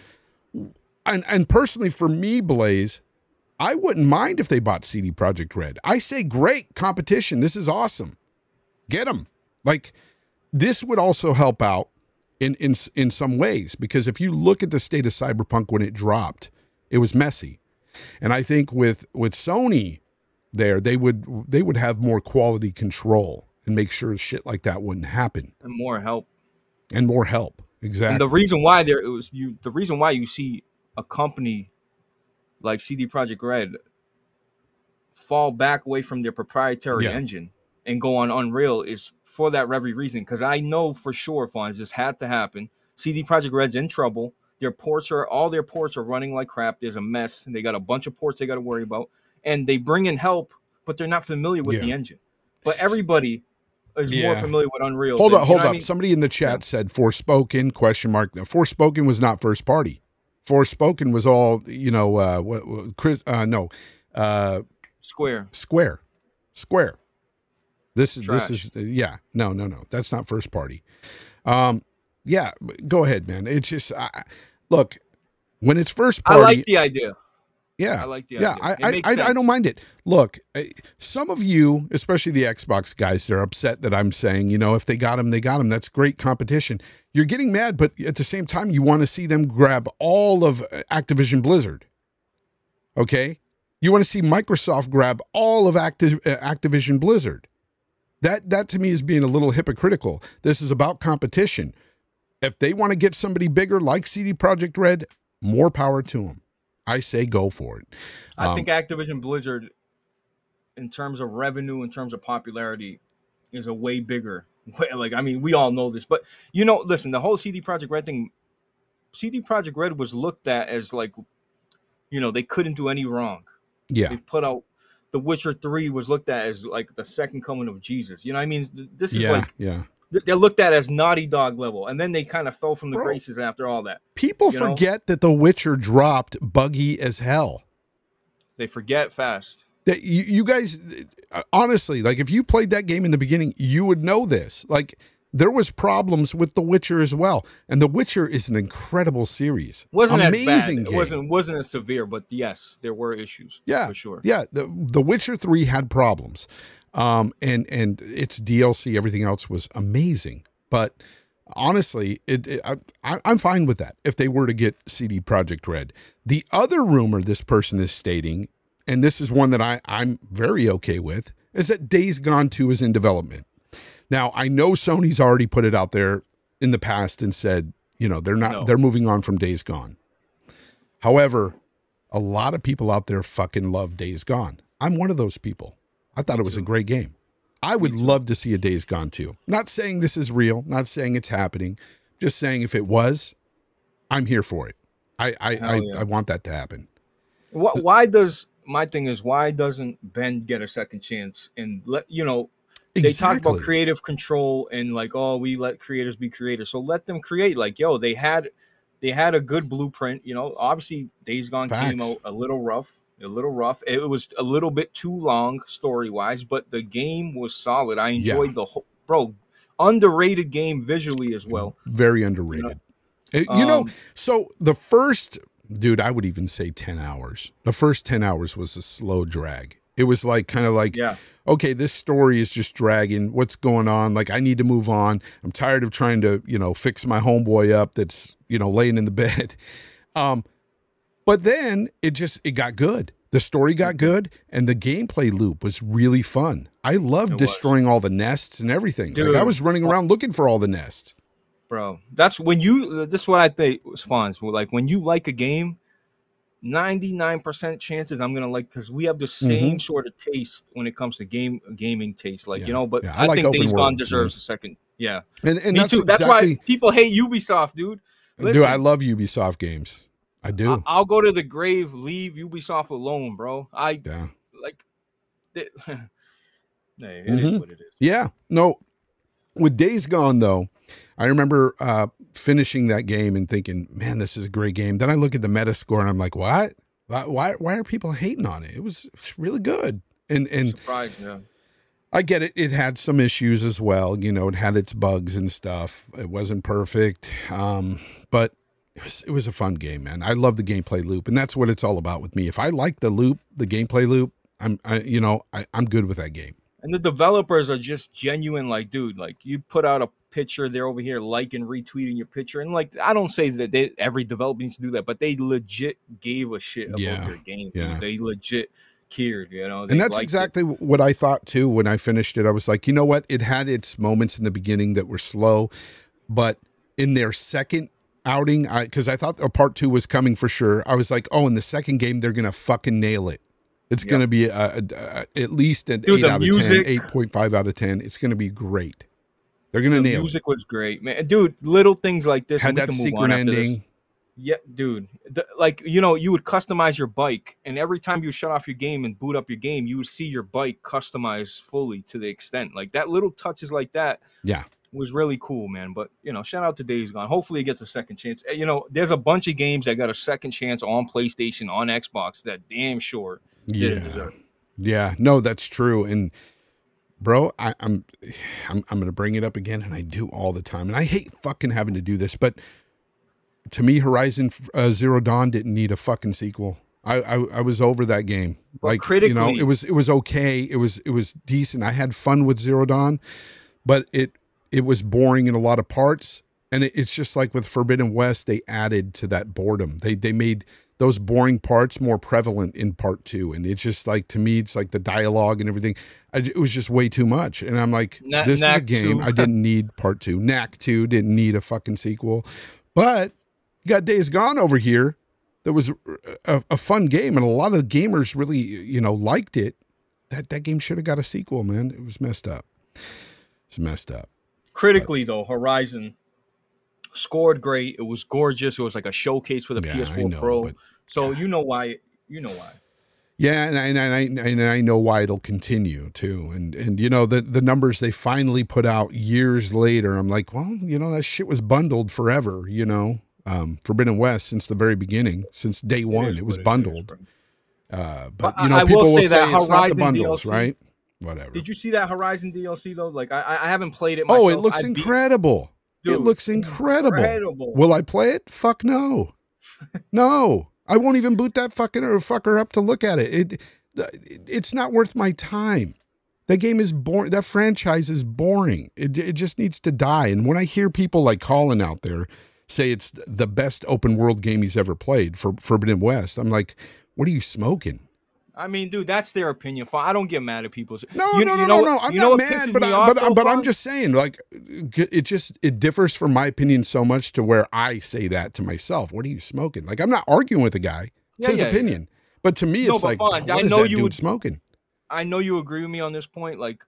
And and personally, for me, Blaze, I wouldn't mind if they bought CD Projekt Red. I say, great competition. This is awesome. Get them. Like this would also help out in in in some ways because if you look at the state of cyberpunk when it dropped it was messy and i think with with sony there they would they would have more quality control and make sure shit like that wouldn't happen And more help. And more help And exactly the reason why there it was you the reason why you see a company like CD Projekt Red fall back away from their proprietary Yeah. engine and go on Unreal is for that very reason. Because I know for sure, Fonz, this had to happen. CD Projekt Red's in trouble. Their ports are all their ports are running like crap. There's a mess. And they got a bunch of ports they got to worry about. And they bring in help, but they're not familiar with the engine. But everybody is more familiar with Unreal. hold than- up hold what I mean? somebody in the chat said forspoken question mark Now, forspoken was not first party forspoken was all you know uh what, what chris uh no uh Square. Square, Square. This is Trash. this is yeah. No, no, no. That's not first party. Um, yeah. Go ahead, man. It's just I, look when it's first party. I like the idea. Yeah, I like the yeah, idea. I, I, I, I don't mind it. Look, some of you, especially the Xbox guys, they're upset that I'm saying, you know, if they got him, they got him. That's great competition. You're getting mad, but at the same time, you want to see them grab all of uh, Activision Blizzard. Okay, you want to see Microsoft grab all of Activ- uh, Activision Blizzard. That that to me is being a little hypocritical. This is about competition. If they want to get somebody bigger like CD Projekt Red, more power to them. I say go for it. I Um, think Activision Blizzard, in terms of revenue, in terms of popularity, is a way bigger. way- Like I mean, we all know this, but you know, listen, the whole CD Projekt Red thing. CD Projekt Red was looked at as like, you know, they couldn't do any wrong. Yeah. They put out The Witcher Three was looked at as like the second coming of Jesus. You know, what I mean, this is yeah, like yeah. Th- they're looked at as Naughty Dog level, and then they kind of fell from the Bro. graces after all that. People You know? forget that The Witcher dropped buggy as hell. They forget fast. That you, you guys, uh, honestly, like if you played that game in the beginning, you would know this. Like there was problems with The Witcher as well, and The Witcher is an incredible series. wasn't amazing. It wasn't wasn't as severe, but yes, there were issues. Yeah, for sure. Yeah, the The Witcher Three had problems, um, and and its DLC, everything else was amazing. But honestly, it, it I, I'm fine with that if they were to get CD Projekt Red. The other rumor this person is stating, and this is one that I I'm very okay with, is that Days Gone Two is in development. Now I know Sony's already put it out there in the past and said, you know, they're not No. they're moving on from Days Gone. However, a lot of people out there fucking love Days Gone. I'm one of those people. I thought it was a great game. I would love to see a Days Gone too. Not saying this is real, not saying it's happening, just saying if it was, I'm here for it. I I, I, yeah. I want that to happen. Wh- Why does my thing is why doesn't Ben get a second chance and let you know they talk about creative control and like oh we let creators be creators so let them create like yo they had they had a good blueprint you know obviously Days Gone came out a little rough a little rough it was a little bit too long story wise but the game was solid I Yeah. enjoyed the whole bro underrated game visually as well Very underrated. You know, Um, so the first dude, I would even say 10 hours. The first 10 hours was a slow drag. It was like kind of like yeah okay, this story is just dragging. What's going on? Like, I need to move on. I'm tired of trying to, you know, fix my homeboy up that's, you know, laying in the bed. Um, but then it just it got good. The story got good, and the gameplay loop was really fun. I loved destroying all the nests and everything. like I was running around looking for all the nests. bro. That's when you. This is what I think was fun. So like when you like a game, ninety nine percent chances I'm gonna like because we have the same sort of taste when it comes to game gaming taste. Like Mm-hmm. Yeah. you know, but Yeah, I I, like think Days Gone deserves a second. Yeah, And, and me that's too. That's why people hate Ubisoft, dude. dude. I love Ubisoft games. I do. I, will go to the grave, leave Ubisoft alone, bro. I yeah. like. It, hey, it is Mhm. what it is. Yeah. No. With Days Gone though, I remember uh finishing that game and thinking, "Man, this is a great game." Then I look at the Metascore and I'm like, "What? Why why, why are people hating on it? It was, it was really good." And and Surprised, yeah. I get it. It had some issues as well. You know, it had its bugs and stuff. It wasn't perfect. Um, but it was it was a fun game, man. I love the gameplay loop, and that's what it's all about with me. If I like the loop, the gameplay loop, I'm I, you know, I, I'm good with that game. And the developers are just genuine, like, dude, like you put out a picture, they're over here liking, retweeting your picture. And like I don't say that they every developer needs to do that, but they legit gave a shit about Yeah, their game. yeah. dude. They legit cared, you know. And that's liked it. exactly what I thought too when I finished it. I was like, you know what? It had its moments in the beginning that were slow, but in their second outing, I because I thought a part two was coming for sure. I was like, oh, in the second game they're gonna fucking nail it. It's Yeah. gonna be a, a, a- at least an Dude, eight out music- of ten, eight point five out of ten. It's gonna be great. They're gonna The nail music was great, man. Dude, little things like this. Had that can move secret ending. Yeah, dude. The, like you know, you would customize your bike, and every time you shut off your game and boot up your game, you would see your bike customized fully to the extent. Like that little touches like that. Yeah. Was really cool, man. But you know, shout out to Days Gone. Hopefully, it gets a second chance. Eh, You know, there's a bunch of games that got a second chance on PlayStation, on Xbox that damn sure didn't Yeah. deserve. Yeah, no, that's true. And bro, I, I'm, I'm, I'm gonna bring it up again, and I do all the time. And I hate fucking having to do this, but to me, Horizon uh, Zero Dawn didn't need a fucking sequel. I, I I was over that game. Like you know, it was it was okay. It was it was decent. I had fun with Zero Dawn, but it it was boring in a lot of parts. And it, it's just like with Forbidden West, they added to that boredom. They they made those boring parts more prevalent in part two, and it's just like to me, it's like the dialogue and everything. I, it was just way too much, and I'm like, Na- this is a game 2. I didn't need part two. Knack two didn't need a fucking sequel, but you got Days Gone over here that was a, a fun game and a lot of gamers really you know liked it that that game should have got a sequel man it was messed up it's messed up Critically, though, Horizon scored great. It was gorgeous. It was like a showcase for the Yeah, PS4 know, Pro. but- so you know why. You know why. yeah and I, and I and I know why it'll continue too and and you know the the numbers they finally put out years later I'm like well you know that shit was bundled forever you know um Forbidden West since the very beginning since day one is it was bundled uh but, But you know I- I will people will say say, that it's not the Horizon bundles DLC right whatever Did you see that Horizon DLC though? Like I, I haven't played it. oh it looks I incredible it looks incredible Incredible. Will I play it? Fuck no. No. I won't even boot that fucking or fucker up to look at it. It uh, it's not worth my time. That game is boring. That franchise is boring. It it just needs to die. And when I hear people like Colin out there say it's the best open world game he's ever played for Forbidden West, I'm like, what are you smoking? I mean, dude, that's their opinion. I don't get mad at people's. No, You- no, you no, know no, no. I'm you know not mad, but I, but, but I'm just saying, like, it just it differs from my opinion so much to where I say that to myself. What are you smoking? Like, I'm not arguing with a guy. It's Yeah, his yeah, yeah. opinion. But to me, No, it's like, Fonz, what I is know that you dude would- smoking? I know you agree with me on this point. Like,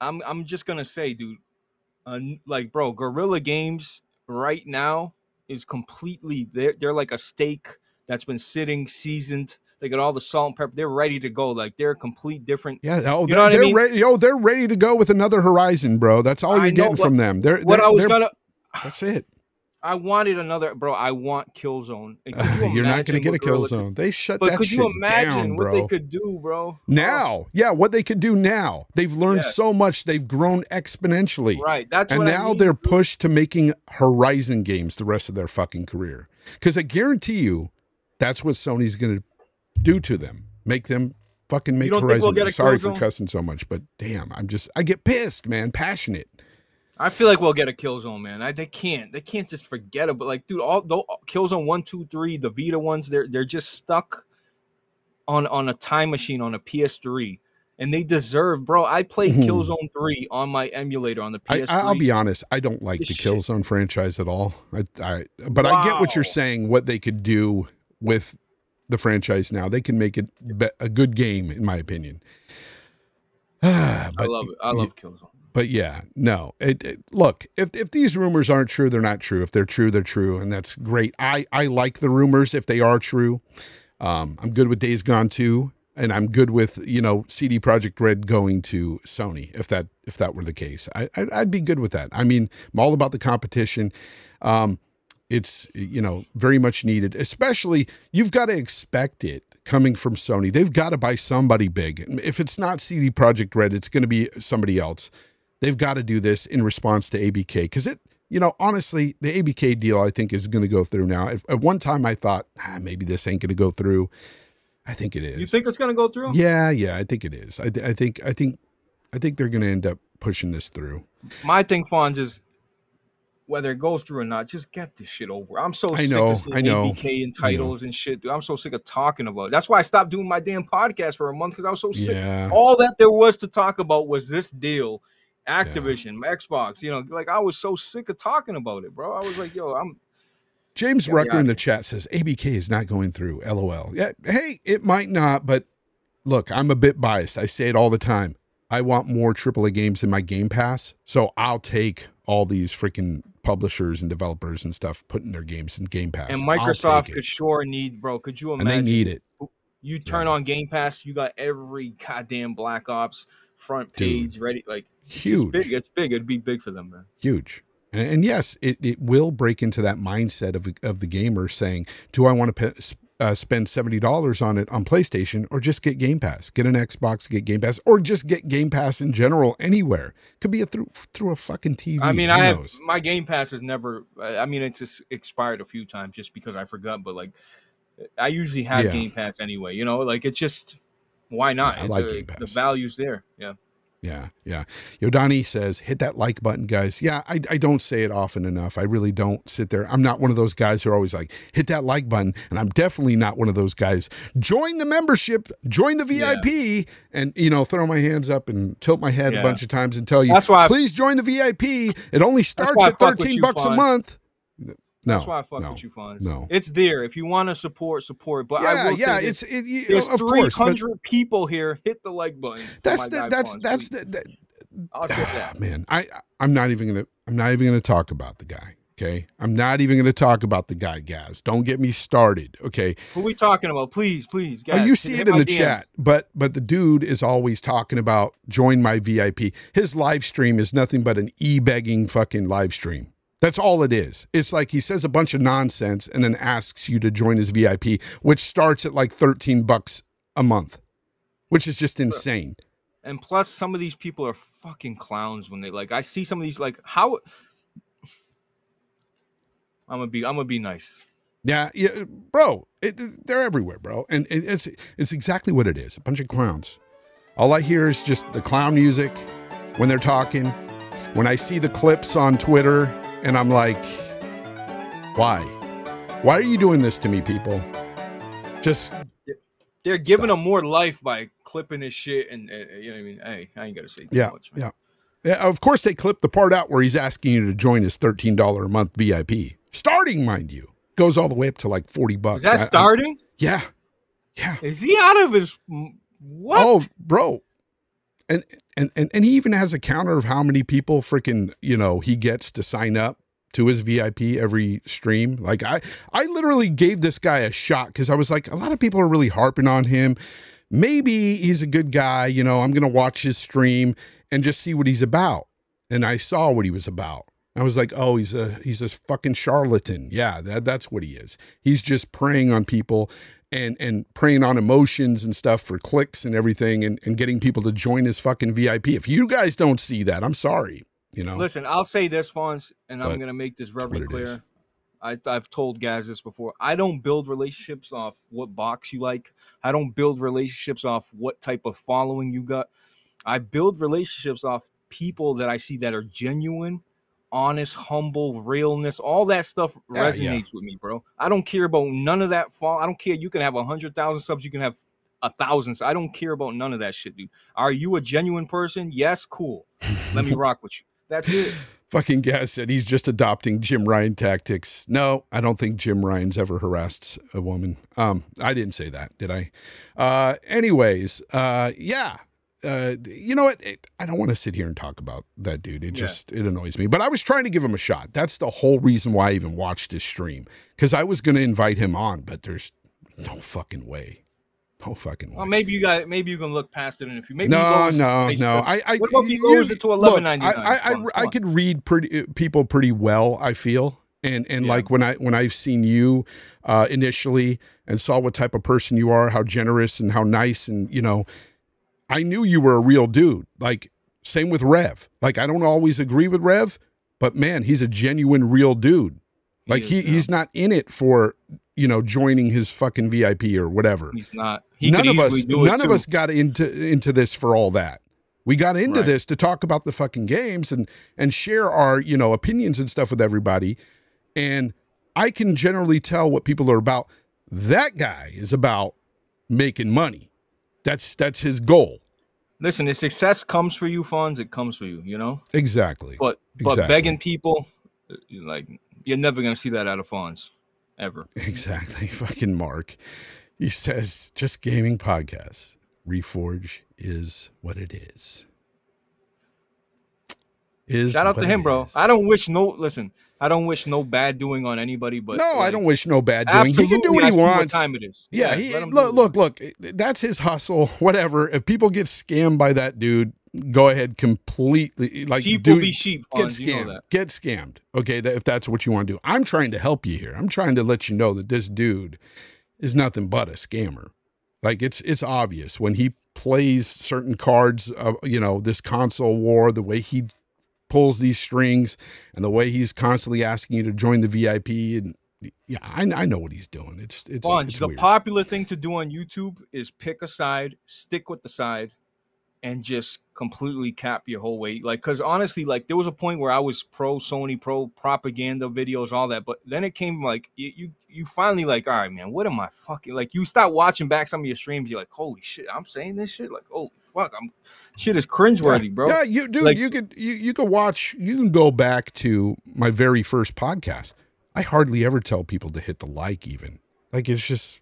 I'm I'm just gonna say, dude, uh, like, bro, Guerrilla Games right now is completely they're they're like a steak that's been sitting seasoned. They got all the salt and pepper. They're ready to go. Like they're a complete different. Yeah. Oh, You they're, what I they're mean? ready. Oh, they're ready to go with another Horizon, bro. That's all you're know getting what- from them. They're, What they're- I was they're- gonna, That's it. I wanted another, bro. I want Killzone. And you you're not going to get a what kill Guerrilla- zone. They shut But that could you imagine down, what they could do, bro? now, yeah, what they could do now. They've learned Yeah. so much. They've grown exponentially. Right. That's and what I now mean, they're dude. pushed to making Horizon games the rest of their fucking career. Because I guarantee you, that's what Sony's going to do to them. Make them fucking make Horizon. we'll Sorry for cussing so much, but damn, I'm just I get pissed, man, passionate. I feel like we'll get a Killzone, man. I, they can't. They can't just forget it. But like, dude, all though Killzone one, two, three, the Vita ones, they're they're just stuck on on a time machine on a PS3, and they deserve, bro. I played Mhm. Killzone three on my emulator on the PS3. I'll be honest, I don't like This the shit- Killzone franchise at all. I, I but I get what you're saying. What they could do with the franchise now, they can make it be- a good game, in my opinion. I but love it. I love Killzone. but yeah, no. It, it- look, if if these rumors aren't true, they're not true. If they're true, they're true, and that's great. I I like the rumors if they are true. Um, I'm good with Days Gone too, and I'm good with you know CD Projekt Red going to Sony if that if that were the case. I I'd, I'd be good with that. I mean, I'm all about the competition. Um, it's you know very much needed, especially you've got to expect it coming from Sony. They've got to buy somebody big. If it's not CD Projekt Red, it's going to be somebody else. They've got to do this in response to ABK because it, you know, honestly, the ABK deal I think is going to go through now. At, at one time, I thought ah, maybe this ain't going to go through. I think it is. You think it's gonna go through? Yeah, yeah, I think it is. I, I think, I think, I think they're going to end up pushing this through. My thing, Fonz, is whether it goes through or not, just get this shit over. I'm so I sick of I know, ABK and titles and shit, dude. I'm so sick of talking about it. That's why I stopped doing my damn podcast for a month because I was so sick. Yeah, All that there was to talk about was this deal, Activision, Xbox. You know, like I was so sick of talking about it, bro. I was like, yo, I'm James Yeah, Rucker in the chat says ABK is not going through. LOL. Yeah, hey, it might not, but look, I'm a bit biased. I say it all the time. I want more AAA games in my Game Pass, so I'll take all these freaking publishers and developers and stuff putting their games in Game Pass. and Microsoft could sure need, bro. Could you imagine? and they need it. You turn Yeah. on Game Pass, you got every goddamn Black Ops front Dude. page ready. Like it's Huge. big. It's big. It'd be big for them, man. huge. And, and yes, it, it will break into that mindset of, of the gamer saying, do I want to pe- uh, spend $70 on it on PlayStation or just get Game Pass? Get an Xbox, get Game Pass, or just get Game Pass in general anywhere. Could be a through, through a fucking TV. I mean, I have my Game Pass has never. I mean, it's just expired a few times just because I forgot. But like, I usually have Yeah. Game Pass anyway. You know, like it's just why not? Yeah, I like the, Game the value's there. Yeah. Yeah, yeah. Yodani says, hit that like button, guys. Yeah, I, I don't say it often enough. I really don't sit there. I'm not one of those guys who are always like, hit that like button. And I'm definitely not one of those guys. Join the membership, join the VIP, and, you know, throw my hands up and tilt my head a bunch of times and tell you, That's why I- please join the VIP. It only starts at 13 you, bucks a month. No, That's why I fuck no, with you, Fonz. no. It's there. If you want to support, support. But I Yeah, will yeah, it's, it, you- there's of course. but 300 people here. Hit the like button. That's the, guy that's, Fonz, that's please. the, that, I'll say ah, that. man i i'm not even gonna i'm not even gonna talk about the guy okay i'm not even gonna talk about the guy gaz don't get me started okay Who we talking about? Please, please, Oh, guys. you see it in the DMs. chat but but the dude is always talking about join my vip his live stream is nothing but an e-begging fucking live stream that's all it is. It's like he says a bunch of nonsense and then asks you to join his VIP, which starts at like 13 bucks a month, which is just insane. And plus, some of these people are fucking clowns when they like. I see some of these like how. I'm gonna be. I'm gonna be nice. Yeah, yeah, bro, it, they're everywhere, bro, and it, it's it's exactly what it is. A bunch of clowns. All I hear is just the clown music when they're talking. When I see the clips on Twitter, and I'm like, why? Why are you doing this to me, people? Just They're giving him more life by clipping his shit, and uh, you know what I mean. Hey, I ain't gotta say too Yeah, much. yeah. Yeah, of course, they clip the part out where he's asking you to join his thirteen dollar a month VIP, starting, mind you, goes all the way up to like forty bucks. Is that I- I- starting? yeah, yeah. Is he out of his? What? Oh, bro. And, and and and he even has a counter of how many people freaking, you know, he gets to sign up to his VIP every stream. Like I I literally gave this guy a shot cuz I was like a lot of people are really harping on him. Maybe he's a good guy, you know, I'm to watch his stream and just see what he's about. And I saw what he was about. I was like, "Oh, he's a he's a fucking charlatan." Yeah, that that's what he is. He's just preying on people and and preying on emotions and stuff for clicks and everything and, and getting people to join his fucking VIP. If you guys don't see that, I'm sorry. You know. Listen, I'll say this, Fonz, and I'm gonna make this very clear. I, I've told guys this before. I don't build relationships off what box you like. I don't build relationships off what type of following you got. I build relationships off people that I see that are genuine, honest, humble, realness. All that stuff Yeah, yeah. resonates with me, bro. I don't care about none of that. Fall. I don't care. You can have a hundred thousand subs. You can have a thousand. I don't care about none of that shit, dude. Are you a genuine person? Yes, cool. Let me rock with you. That's it. Fucking Gaz said he's just adopting Jim Ryan tactics. No, I don't think Jim Ryan's ever harassed a woman. Um, I didn't say that, did I? Uh, anyways, uh, yeah. Uh, you know what? It, I don't want to sit here and talk about that dude. It Yeah. just it annoys me. But I was trying to give him a shot. That's the whole reason why I even watched his stream because I was going to invite him on, but there's no fucking way. No fucking way. Well, maybe you got. Maybe you can look past it in a few. Maybe no, lowers no, no. I, I, What about if you- lowers it to look, $11.99? I, I, I, I could read pretty people pretty well. I feel, and and Yeah. like when I when I've seen you uh, initially and saw what type of person you are, how generous and how nice, and you know, I knew you were a real dude. Like same with Rev. Like I don't always agree with Rev, but man, he's a genuine real dude. Like he, is, yeah. he's not in it for you know joining his fucking VIP or whatever He's not. He none of us easily do it none of us got into into this for all that we got into Right. this to talk about the fucking games and and share our you know opinions and stuff with everybody and i can generally tell what people are about that guy is about making money that's that's his goal Listen, if success comes for you, Fonz, it comes for you. You know. exactly But but Exactly. begging people, uh, like you're never gonna see that out of Fonz, ever. exactly fucking mark he says just gaming podcasts reforge is what it is is Shout out to him, bro. I don't wish no. Listen, I don't wish no bad doing on anybody. But no, I don't wish no bad doing. He can do what he wants. time it is. yeah, let he, look, look, look. That's his hustle. Whatever. If people get scammed by that dude, go ahead completely. Like, Sheep dude, will be sheep. get Fonz, you know scammed. Get scammed. Okay, that, if that's what you want to do. I'm trying to help you here. I'm trying to let you know that this dude is nothing but a scammer. Like it's it's obvious when he plays certain cards. Uh, you know, this console war, the way he pulls these strings, and the way he's constantly asking you to join the VIP, and yeah, I, I know what he's doing. It's it's, Bunch. it's the weird. popular thing to do on YouTube is pick a side, stick with the side, and just completely cap your whole weight. Like, because honestly, like there was a point where I was pro Sony, pro propaganda videos, all that, but then it came like you you, you finally like, all right, man, what am I fucking like? You start watching back some of your streams, you're like, holy shit, I'm saying this shit, like, holy fuck, I'm shit is cringeworthy, yeah. bro. Yeah, you dude, Like- you could you you could watch. You can go back to my very first podcast. I hardly ever tell people to hit the like, even like it's just.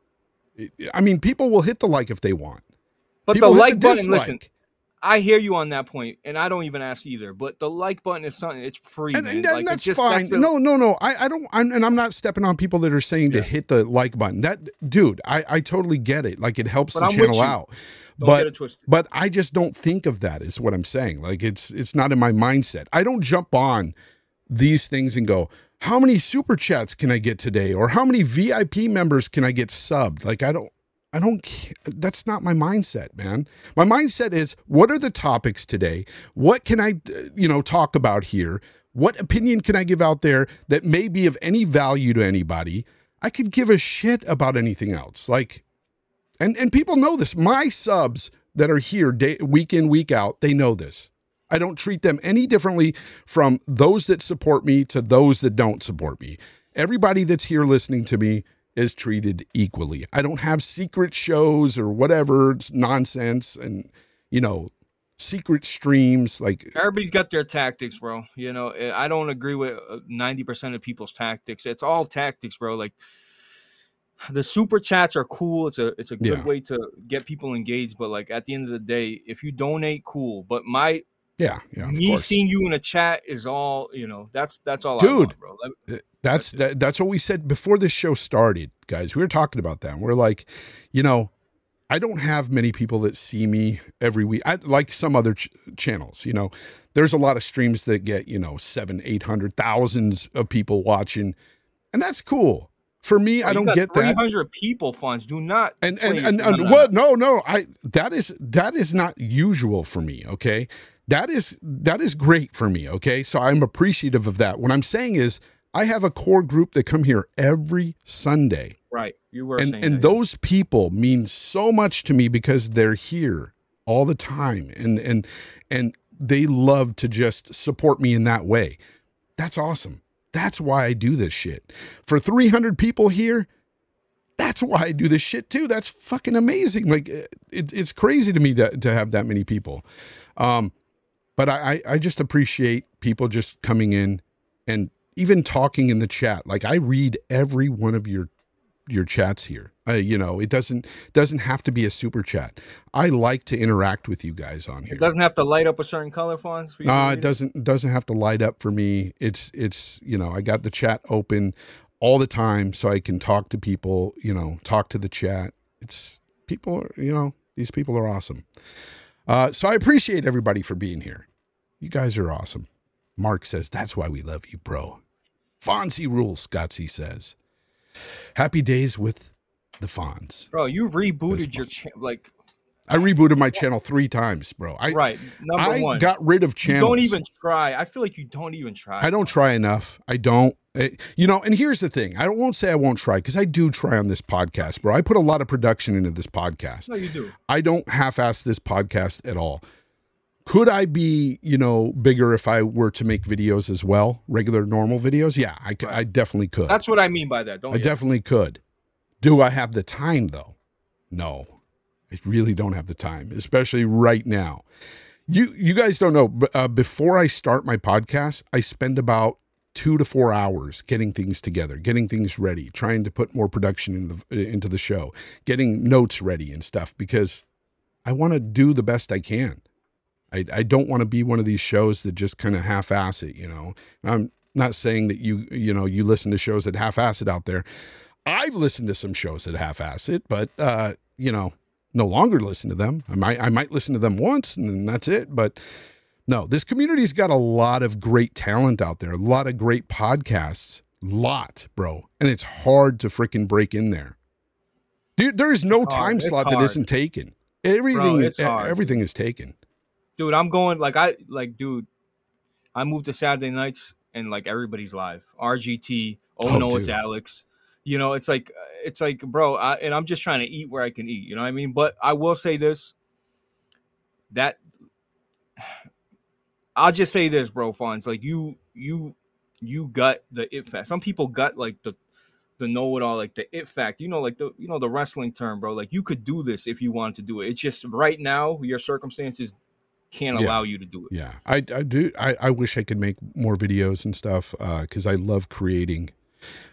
I mean, people will hit the like if they want. But people the like button, listen. I hear you on that point, and I don't even ask either. But the like button is something; it's free, and, and, and Like, that's just- fine. that's the- no, no, no. I, I don't. I'm, and I'm not stepping on people that are saying to hit the like button. That dude, I, I totally get it. Like it helps But the I'm channel out. Don't but get it twisted. but I just don't think of that is what I'm saying. Like it's it's not in my mindset. I don't jump on these things and go, how many super chats can I get today, or how many VIP members can I get subbed? Like I don't. I don't. That's not my mindset, man. My mindset is, what are the topics today? What can I, uh, you know, talk about here? What opinion can I give out there that may be of any value to anybody? I could give a shit about anything else. Like, and and people know this. My subs that are here day, week in week out, they know this. I don't treat them any differently from those that support me to those that don't support me. Everybody that's here listening to me is treated equally. I don't have secret shows or whatever it's nonsense and you know secret streams like Everybody's got their tactics, bro. You know, I don't agree with uh, ninety percent of people's tactics. It's all tactics, bro. Like the super chats are cool. It's a it's a good Yeah. way to get people engaged. But like at the end of the day, if you donate, cool. But my yeah, yeah, me course. seeing you in a chat is all you know. That's that's all, I Dude. want, bro. Eh, that's That's that, that's what we said before this show started, guys. We were talking about that. We're like, you know, I don't have many people that see me every week. I like some other ch- channels. You know, there's a lot of streams that get you know seven, eight hundred thousands of people watching, and that's cool. For me, I don't get that. 300 people Fonz. Do not and and and, and no, no. what no no i that is that is not usual for me okay that is that is great for me okay so i'm appreciative of that what i'm saying is i have a core group that come here every sunday right. You were and saying and that, yeah. those people mean so much to me because they're here all the time and and and they love to just support me in that way that's awesome that's why i do this shit. For 300 people here that's why i do this shit too. That's fucking amazing. Like it, it's crazy to me that to have that many people. Um but I, I i just appreciate people just coming in and even talking in the chat. Like i read every one of your your chats here. Uh, you know, it doesn't doesn't have to be a super chat. I like to interact with you guys on here. it doesn't have to light up a certain color you No, read it doesn't doesn't have to light up for me. It's it's you know, I got the chat open all the time so I can talk to people, you know, talk to the chat. It's people, are, you know, these people are awesome. Uh, so I appreciate everybody for being here. You guys are awesome. Mark says, that's why we love you, bro. Fonzie rules, Scotsy says. Happy days with the Fonz. Bro, you rebooted your cha- like I rebooted my channel three times, bro. I right number I one. got rid of you channels. don't even try. I feel like you don't even try. I don't try enough. I don't. Eh, you know, and here's the thing. I won't say I won't try because I do try on this podcast, bro. I put a lot of production into this podcast. No, you do. I don't half-ass this podcast at all. Could I be, you know, bigger if I were to make videos as well, regular normal videos? Yeah, I, I definitely could. That's what I mean by that. Don't I you? definitely could. Do I have the time though? No. I really don't have the time, especially right now. You you guys don't know, but uh, before I start my podcast, I spend about two to four hours getting things together, getting things ready, trying to put more production in the, into the show, getting notes ready and stuff because I want to do the best I can. I, I don't want to be one of these shows that just kind of half-ass it, you know. I'm not saying that you you know you listen to shows that half-ass it out there. I've listened to some shows that half-ass it, but uh, you know, no longer listen to them. I might I might listen to them once and then that's it. But no, this community's got a lot of great talent out there, a lot of great podcasts. Lot, bro. And it's hard to freaking break in there. Dude, there is no time It's slot that hard. isn't taken. Everything e- everything is taken. Dude. I'm going like I like, dude. I moved to Saturday nights and like everybody's live. RGT. Oh, Oh, no, it's. Alex. you know, it's like it's like, bro, I, and I'm just trying to eat where I can eat. You know what I mean? But I will say this: that I'll just say this, bro, Fonz. Like you, you, you got the it fact. Some people got like the the know it all, like the it fact. You know, like the you know the wrestling term, bro. Like you could do this if you wanted to do it. It's just right now your circumstances can't Yeah. allow you to do it. Yeah, I, I do. I, I wish I could make more videos and stuff because I love creating.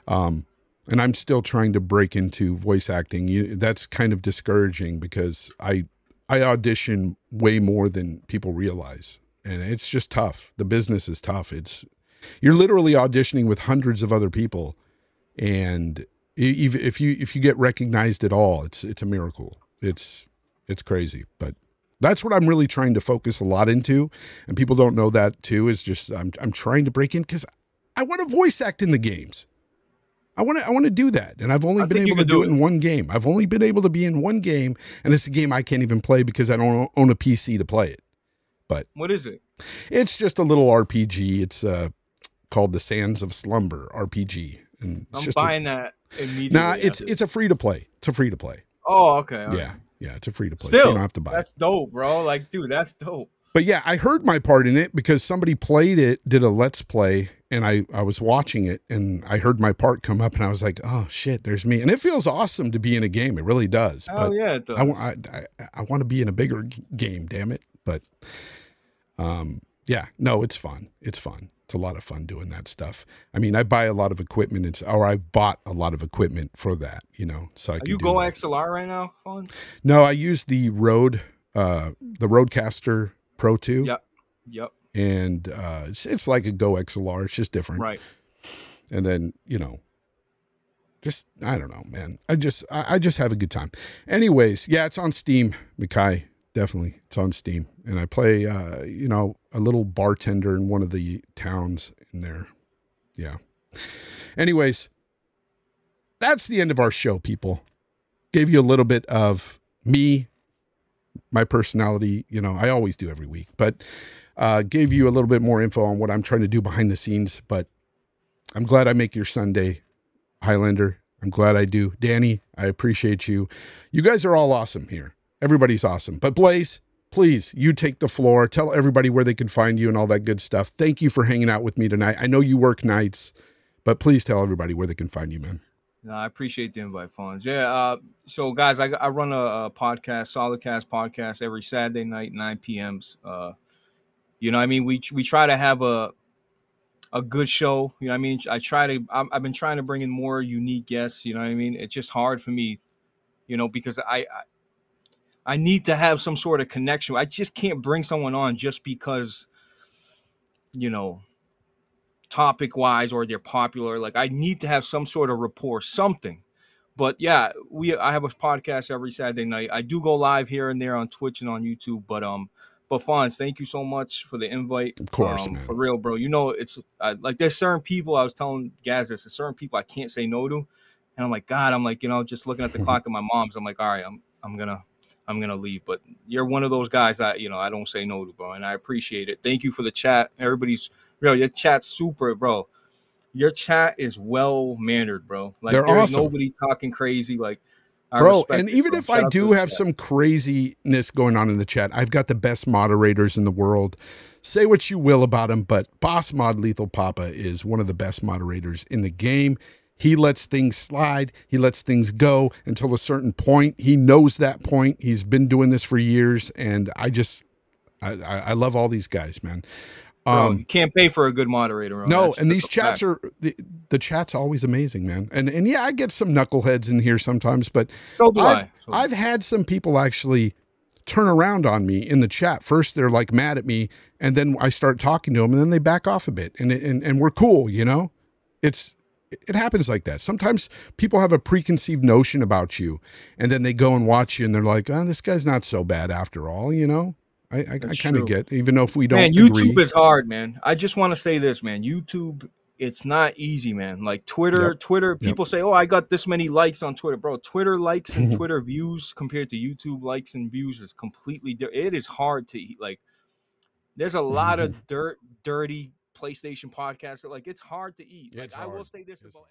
Um, and I'm still trying to break into voice acting. You, that's kind of discouraging because I I audition way more than people realize, and it's just tough. The business is tough. It's you're literally auditioning with hundreds of other people, and if you if you get recognized at all, it's it's a miracle. It's it's crazy, but that's what I'm really trying to focus a lot into, and people don't know that too. Is just I'm I'm trying to break in because I want to voice act in the games. I want to I want to do that, and I've only I been able to do do it in one game. I've only been able to be in one game, and it's a game I can't even play because I don't own a PC to play it. But what is it? It's just a little RPG. It's uh called the Sands of Slumber RPG, and I'm just a- buying that immediately. nah. It's after- it's a free to play. It's a free to play. oh okay. all right. Yeah. It's a free to play. so Still, you don't have to buy it. that's dope, bro. Like, dude, that's dope. But yeah, I heard my part in it because somebody played it, did a let's play, and I I was watching it and I heard my part come up and I was like, oh shit, there's me, and it feels awesome to be in a game. It really does. Oh but yeah, it does. I, I, I, I want to be in a bigger g- game, damn it. But um, yeah, no, it's fun. It's fun. It's a lot of fun doing that stuff. I mean, I buy a lot of equipment, it's, or I bought a lot of equipment for that, you know. So I Are can you go that. XLR right now, Fonz? No, I use the Rode, uh, the Rodecaster Pro Two, Yep. Yep. and uh, it's, it's like a Go XLR. It's just different. Right. and then you know just i don't know man i just i, I just have a good time anyways yeah it's on steam Mikai. Definitely it's on steam and i play uh you know a little bartender in one of the towns in there yeah anyways that's the end of our show people gave you a little bit of me my personality you know i always do every week but uh gave you a little bit more info on what i'm trying to do behind the scenes but I'm glad I make your Sunday, Highlander. I'm glad I do. Danny, I appreciate you. You guys are all awesome here. Everybody's awesome. But Blaze, please, you take the floor. Tell everybody where they can find you and all that good stuff. Thank you for hanging out with me tonight. I know you work nights, but please tell everybody where they can find you, man. No, I appreciate the invite, Fonz. Yeah. Uh, so, guys, I, I run a, a podcast, SolidCast podcast, every Saturday night, 9 p.m.s. Uh, you know, I mean, we we try to have a a good show. You know, I mean, I try to. I'm, I've been trying to bring in more unique guests. You know, what I mean, it's just hard for me, you know, because I, I I need to have some sort of connection. I just can't bring someone on just because, you know, topic wise or they're popular. Like I need to have some sort of rapport, something. But yeah, we I have a podcast every Saturday night. I do go live here and there on Twitch and on YouTube. But um, but Fonz, thank you so much for the invite. Of course, um, for real, bro. You know, it's uh, like there's certain people I was telling Gaz, there's certain people I can't say no to, and I'm like, God, I'm like, you know, just looking at the clock at my mom's, I'm like, all right, I'm I'm gonna I'm gonna leave. But you're one of those guys that you know I don't say no to, bro, and I appreciate it. Thank you for the chat. Everybody's real. Your chat's super, bro. Your chat is well mannered, bro. Like They're there's awesome. nobody talking crazy, like. I Bro, and even if I do have chat. some craziness going on in the chat, I've got the best moderators in the world. Say what you will about him, but Boss Mod Lethal Papa is one of the best moderators in the game. He lets things slide. He lets things go until a certain point. He knows that point. He's been doing this for years, and I just, I, I, I love all these guys, man. Bro, Um, you can't pay for a good moderator. Bro. no, That's- and that's these chats fact. are the, the chat's always amazing, man. And and yeah, I get some knuckleheads in here sometimes, but So do I've, I. So- I've had some people actually turn around on me in the chat. First, they're like mad at me, and then I start talking to them, and then they back off a bit, and and and we're cool, you know. It's it happens like that. Sometimes people have a preconceived notion about you, and then they go and watch you, and they're like, "Oh, this guy's not so bad after all," you know. I I, I kind of get, even though if we don't man, agree. YouTube is hard, man. I just want to say this, man. YouTube, it's not easy, man. Like Twitter, Yep. Twitter, people say, "Oh, I got this many likes on Twitter, bro." Twitter likes and Twitter views compared to YouTube likes and views is completely. Di- it is hard to eat. Like, there's a lot of dirt, dirty PlayStation podcasts. That, like, it's hard to eat. It's like, I will say this It's about.